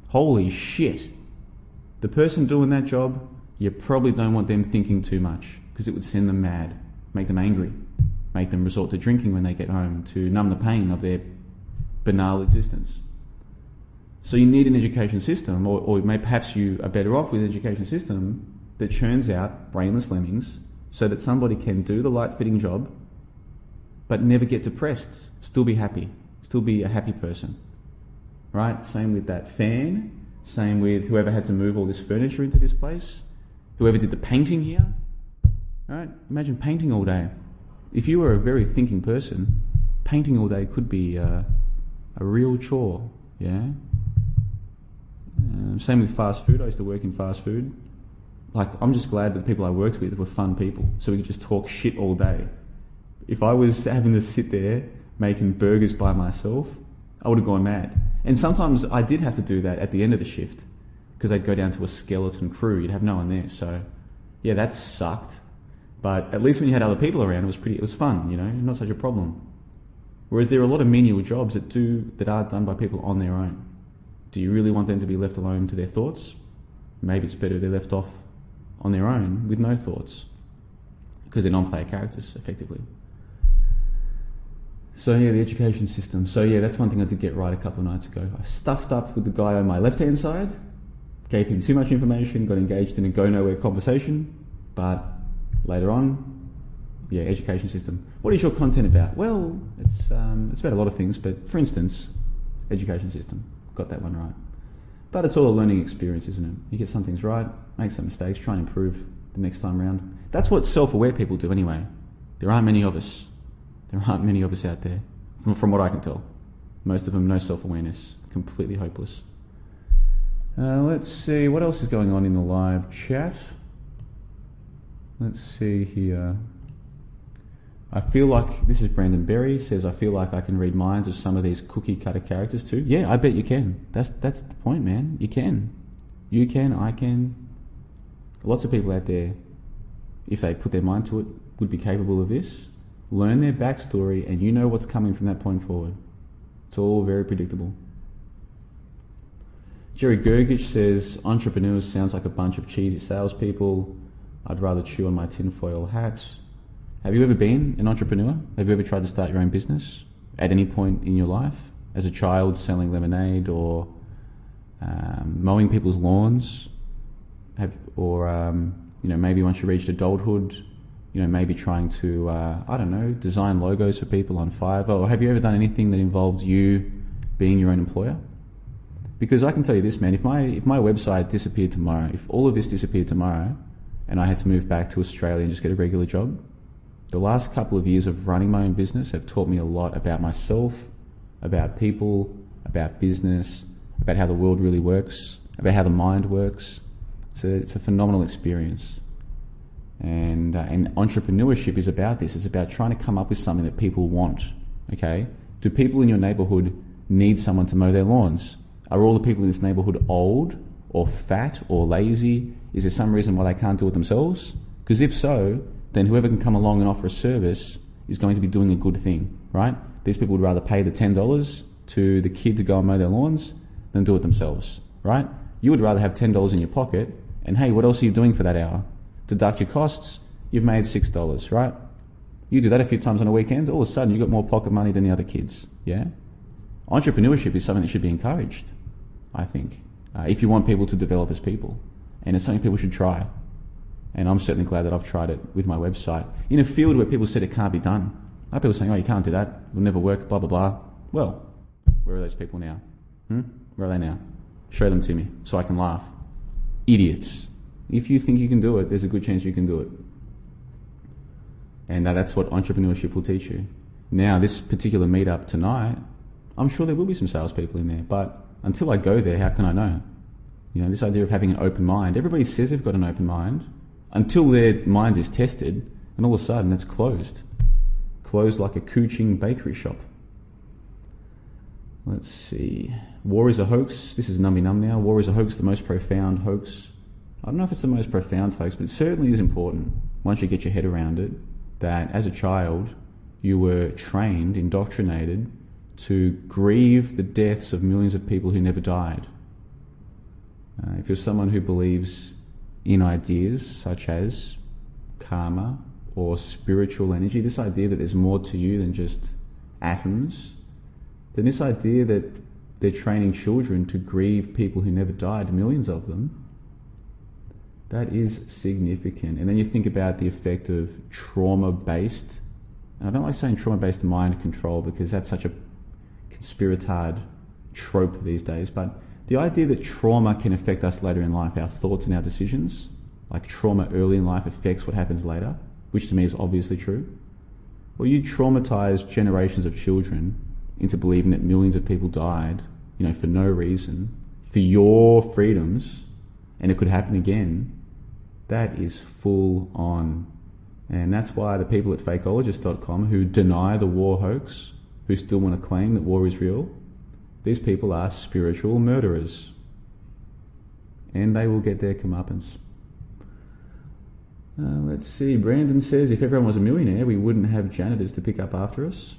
Holy shit! The person doing that job, you probably don't want them thinking too much because it would send them mad, make them angry, make them resort to drinking when they get home to numb the pain of their banal existence. So you need an education system, or, or may, perhaps you are better off with an education system that churns out brainless lemmings so that somebody can do the light fitting job but never get depressed, still be happy, still be a happy person. Right? Same with that fan, same with whoever had to move all this furniture into this place. Whoever did the painting here, right? Imagine painting all day. If you were a very thinking person, painting all day could be uh, a real chore. Yeah. Um, same with fast food. I used to work in fast food. Like, I'm just glad that the people I worked with were fun people, so we could just talk shit all day. If I was having to sit there making burgers by myself, I would have gone mad. And sometimes I did have to do that at the end of the shift because I'd go down to a skeleton crew. You'd have no one there. So, yeah, that sucked. But at least when you had other people around, it was pretty. It was fun, you know, not such a problem. Whereas there are a lot of menial jobs that do that are done by people on their own. Do you really want them to be left alone to their thoughts? Maybe it's better they're left off on their own with no thoughts because they're non-player characters, effectively. So yeah, the education system. So yeah, that's one thing I did get right a couple of nights ago. I stuffed up with the guy on my left-hand side, gave him too much information, got engaged in a go nowhere conversation, but later on, yeah, education system. What is your content about? Well, it's um, it's about a lot of things, but for instance, education system. Got that one right. But it's all a learning experience, isn't it? You get some things right, make some mistakes, try and improve the next time around. That's what self-aware people do anyway. There aren't many of us. There aren't many of us out there, from, from what I can tell. Most of them no self-awareness, completely hopeless. Uh, let's see what else is going on in the live chat. Let's see here. I feel like this is Brandon Berry says I feel like I can read minds of some of these cookie cutter characters too. Yeah, I bet you can. That's that's the point, man. You can. You can, I can. Lots of people out there, if they put their mind to it, would be capable of this. Learn their backstory and you know what's coming from that point forward. It's all very predictable. Jerry Gergich says entrepreneurs sounds like a bunch of cheesy salespeople. I'd rather chew on my tinfoil hat. Have you ever been an entrepreneur? Have you ever tried to start your own business at any point in your life? As a child, selling lemonade or um, mowing people's lawns, have, or um, you know maybe once you reached adulthood, you know maybe trying to uh, I don't know design logos for people on Fiverr, or have you ever done anything that involved you being your own employer? Because I can tell you this, man, if my if my website disappeared tomorrow, if all of this disappeared tomorrow, and I had to move back to Australia and just get a regular job, the last couple of years of running my own business have taught me a lot about myself, about people, about business, about how the world really works, about how the mind works. It's a, it's a phenomenal experience. And, uh, and entrepreneurship is about this. It's about trying to come up with something that people want. Okay? Do people in your neighborhood need someone to mow their lawns? Are all the people in this neighborhood old or fat or lazy? Is there some reason why they can't do it themselves? Because if so, then whoever can come along and offer a service is going to be doing a good thing, right? These people would rather pay the $10 to the kid to go and mow their lawns than do it themselves, right? You would rather have $10 in your pocket and hey, what else are you doing for that hour? Deduct your costs, you've made $6, right? You do that a few times on a weekend, all of a sudden you've got more pocket money than the other kids, yeah? Entrepreneurship is something that should be encouraged, I think, uh, if you want people to develop as people. And it's something people should try. And I'm certainly glad that I've tried it with my website. In a field where people said it can't be done. I have people saying, oh, you can't do that. It'll never work, blah, blah, blah. Well, where are those people now? Hmm? Where are they now? Show them to me so I can laugh. Idiots. If you think you can do it, there's a good chance you can do it. And that's what entrepreneurship will teach you. Now, this particular meetup tonight, I'm sure there will be some salespeople in there, but until I go there, how can I know? You know, this idea of having an open mind. Everybody says they've got an open mind, until their mind is tested, and all of a sudden it's closed. Closed like a Kuching bakery shop. Let's see. War is a hoax. This is nummy num now. War is a hoax, the most profound hoax. I don't know if it's the most profound hoax, but it certainly is important once you get your head around it that as a child you were trained, indoctrinated to grieve the deaths of millions of people who never died. Uh, if you're someone who believes in ideas such as karma or spiritual energy, this idea that there's more to you than just atoms, then this idea that they're training children to grieve people who never died, millions of them, that is significant. And then you think about the effect of trauma based, and I don't like saying trauma based mind control because that's such a conspiratard trope these days, but the idea that trauma can affect us later in life, our thoughts and our decisions, like trauma early in life affects what happens later, which to me is obviously true. Well, you traumatize generations of children into believing that millions of people died, you know, for no reason, for your freedoms, and it could happen again. That is full on. And that's why the people at fakeologist.com who deny the war hoax, who still want to claim that war is real, these people are spiritual murderers. And they will get their comeuppance. Uh, let's see. Brandon says if everyone was a millionaire, we wouldn't have janitors to pick up after us.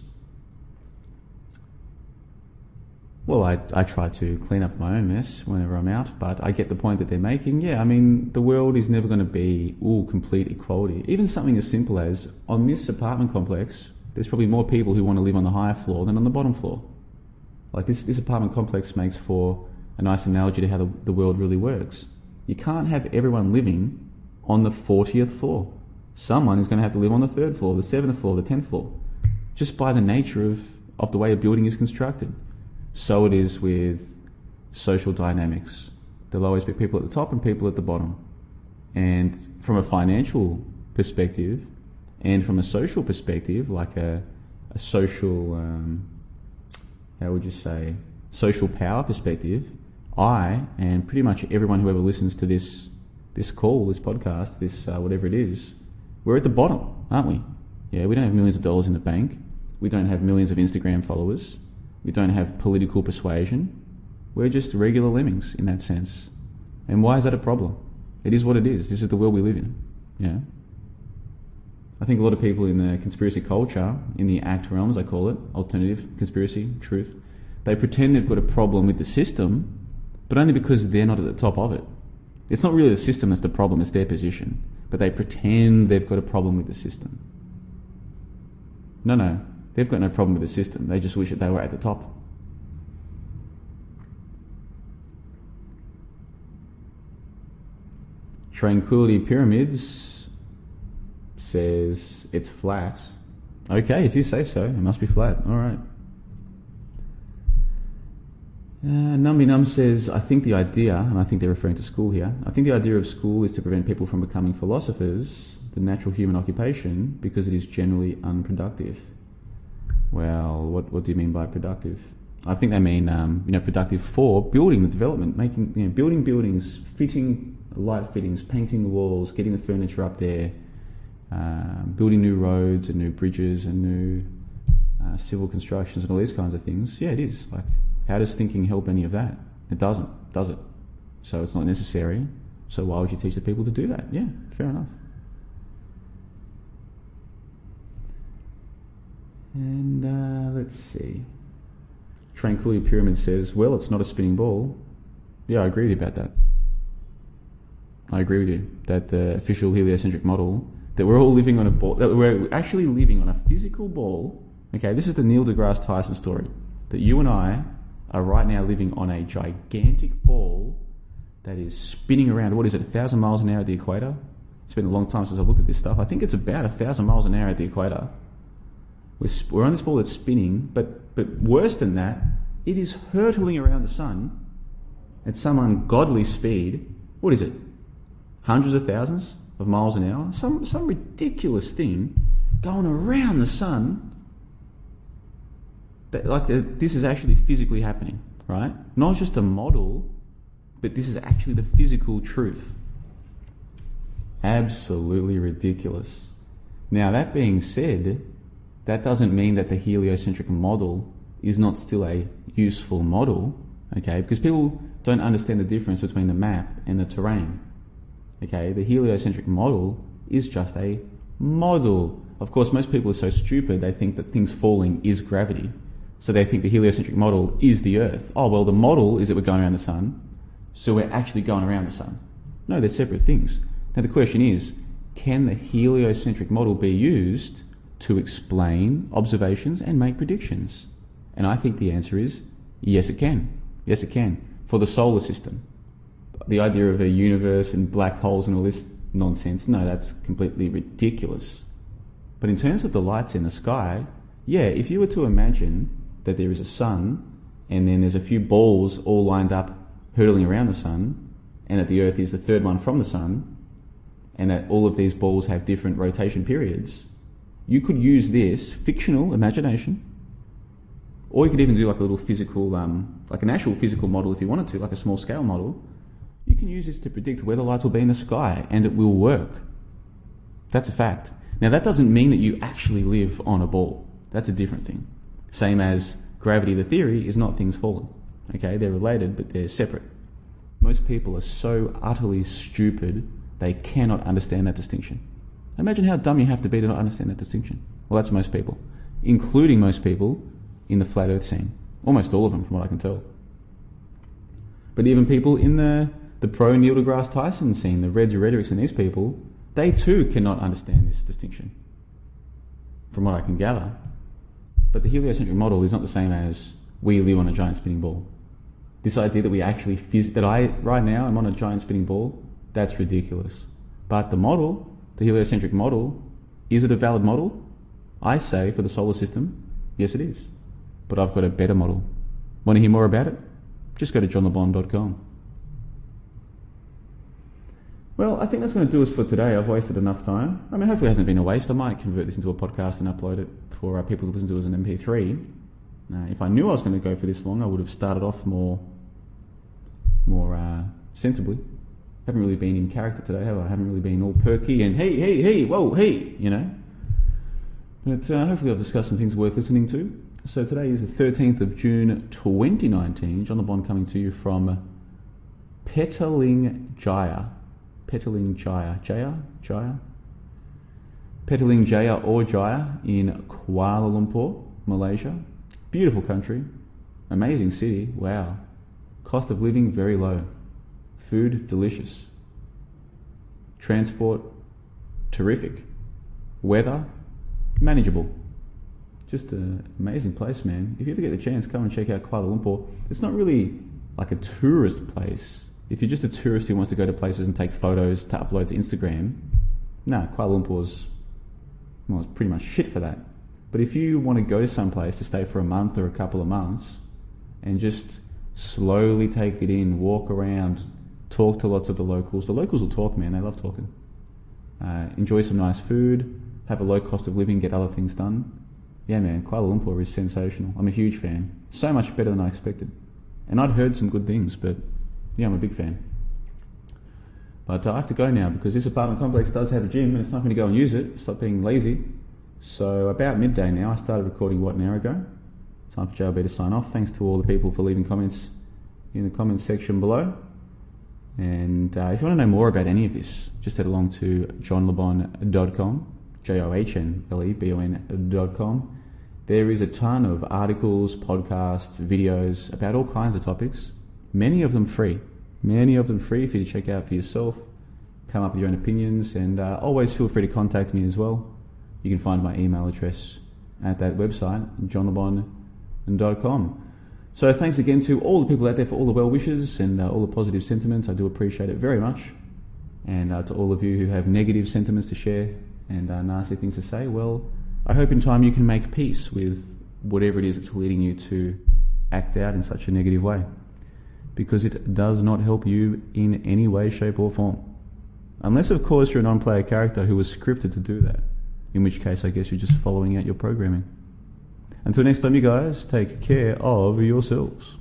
Well, I, I try to clean up my own mess whenever I'm out, but I get the point that they're making. Yeah, I mean, the world is never going to be all complete equality. Even something as simple as on this apartment complex, there's probably more people who want to live on the higher floor than on the bottom floor. Like this, this apartment complex makes for a nice analogy to how the, the world really works. You can't have everyone living on the 40th floor. Someone is going to have to live on the third floor, the seventh floor, the tenth floor, just by the nature of, of the way a building is constructed. So it is with social dynamics. There'll always be people at the top and people at the bottom. And from a financial perspective and from a social perspective, like a, a social, um, how would you say, social power perspective, I and pretty much everyone who ever listens to this this call, this podcast, this uh, whatever it is, we're at the bottom, aren't we? Yeah, we don't have millions of dollars in the bank. We don't have millions of Instagram followers. We don't have political persuasion. We're just regular lemmings in that sense. And why is that a problem? It is what it is. This is the world we live in. Yeah. I think a lot of people in the conspiracy culture, in the act realms, I call it, alternative conspiracy, truth, they pretend they've got a problem with the system, but only because they're not at the top of it. It's not really the system that's the problem, it's their position. But they pretend they've got a problem with the system. No, no. They've got no problem with the system. They just wish that they were at the top. Tranquility Pyramids says it's flat. Okay, if you say so, it must be flat. All right. Uh, Numby Num says, I think the idea, and I think they're referring to school here, I think the idea of school is to prevent people from becoming philosophers, the natural human occupation, because it is generally unproductive. Well, what, what do you mean by productive? I think they mean, um, you know, productive for building the development, making, you know, building buildings, fitting light fittings, painting the walls, getting the furniture up there, uh, building new roads and new bridges and new uh, civil constructions and all these kinds of things. Yeah, it is. Like, how does thinking help any of that? It doesn't, does it? So it's not necessary. So why would you teach the people to do that? Yeah, fair enough. And uh, let's see. Tranquility Pyramid says, well, it's not a spinning ball. Yeah, I agree with you about that. I agree with you that the official heliocentric model, that we're all living on a ball, that we're actually living on a physical ball. Okay, this is the Neil deGrasse Tyson story. That you and I are right now living on a gigantic ball that is spinning around, what is it, a thousand miles an hour at the equator? It's been a long time since I've looked at this stuff. I think it's about a thousand miles an hour at the equator. We're, we're on this ball that's spinning, but, but worse than that, it is hurtling around the sun at some ungodly speed. What is it? Hundreds of thousands of miles an hour? Some, some ridiculous thing going around the sun. That, like the, this is actually physically happening, right? Not just a model, but this is actually the physical truth. Absolutely ridiculous. Now, that being said, that doesn't mean that the heliocentric model is not still a useful model, okay? Because people don't understand the difference between the map and the terrain. Okay, the heliocentric model is just a model. Of course, most people are so stupid they think that things falling is gravity. So they think the heliocentric model is the Earth. Oh, well, the model is that we're going around the sun, so we're actually going around the sun. No, they're separate things. Now, the question is can the heliocentric model be used to explain observations and make predictions? And I think the answer is yes, it can. Yes, it can. For the solar system. The idea of a universe and black holes and all this nonsense, no, that's completely ridiculous. But in terms of the lights in the sky, yeah, if you were to imagine that there is a sun and then there's a few balls all lined up hurtling around the sun, and that the Earth is the third one from the sun, and that all of these balls have different rotation periods, you could use this fictional imagination, or you could even do like a little physical, um, like an actual physical model if you wanted to, like a small scale model. You can use this to predict where the lights will be in the sky, and it will work. That's a fact. Now, that doesn't mean that you actually live on a ball. That's a different thing. Same as gravity, the theory, is not things falling. Okay, they're related, but they're separate. Most people are so utterly stupid, they cannot understand that distinction. Imagine how dumb you have to be to not understand that distinction. Well, that's most people, including most people in the flat earth scene. Almost all of them, from what I can tell. But even people in the, the pro Neil deGrasse Tyson scene, the Reds, or Rhetorics, and these people, they too cannot understand this distinction, from what I can gather. But the heliocentric model is not the same as we live on a giant spinning ball. This idea that we actually phys- that I right now am on a giant spinning ball, that's ridiculous. But the model, the heliocentric model, is it a valid model? I say for the solar system, yes it is. But I've got a better model. Want to hear more about it? Just go to johnlebon.com. Well, I think that's going to do us for today. I've wasted enough time. I mean, hopefully it hasn't been a waste. I might convert this into a podcast and upload it for people to listen to as an MP3. Uh, if I knew I was going to go for this long, I would have started off more, more uh, sensibly. Haven't really been in character today, have I? I haven't really been all perky and hey, hey, hey, whoa, hey, you know. But uh, hopefully I've discussed some things worth listening to. So today is the 13th of June 2019. John Le Bon coming to you from Petaling Jaya Petaling Jaya. Jaya? Jaya? Petaling Jaya or Jaya in Kuala Lumpur, Malaysia. Beautiful country. Amazing city. Wow. Cost of living very low. Food delicious. Transport terrific. Weather manageable. Just an amazing place, man. If you ever get the chance, come and check out Kuala Lumpur. It's not really like a tourist place if you're just a tourist who wants to go to places and take photos to upload to Instagram, no, Kuala Lumpur's well, it's pretty much shit for that. But if you want to go to some place to stay for a month or a couple of months and just slowly take it in, walk around, talk to lots of the locals. The locals will talk, man. They love talking. Uh, enjoy some nice food, have a low cost of living, get other things done. Yeah, man, Kuala Lumpur is sensational. I'm a huge fan. So much better than I expected. And I'd heard some good things, but yeah, I'm a big fan. But uh, I have to go now because this apartment complex does have a gym and it's not going to go and use it. Stop being lazy. So about midday now, I started recording what an hour ago. Time for JLB to sign off. Thanks to all the people for leaving comments in the comments section below. And uh, if you want to know more about any of this, just head along to johnlebon.com, J-O-H-N-L-E-B-O-N.com. There is a ton of articles, podcasts, videos about all kinds of topics many of them free. Many of them free for you to check out for yourself, come up with your own opinions, and uh, always feel free to contact me as well. You can find my email address at that website, johnlebon.com. So thanks again to all the people out there for all the well wishes and uh, all the positive sentiments. I do appreciate it very much. And uh, to all of you who have negative sentiments to share and uh, nasty things to say, well, I hope in time you can make peace with whatever it is that's leading you to act out in such a negative way because it does not help you in any way, shape, or form. Unless, of course, you're a non player character who was scripted to do that, in which case I guess you're just following out your programming. Until next time, you guys, take care of yourselves.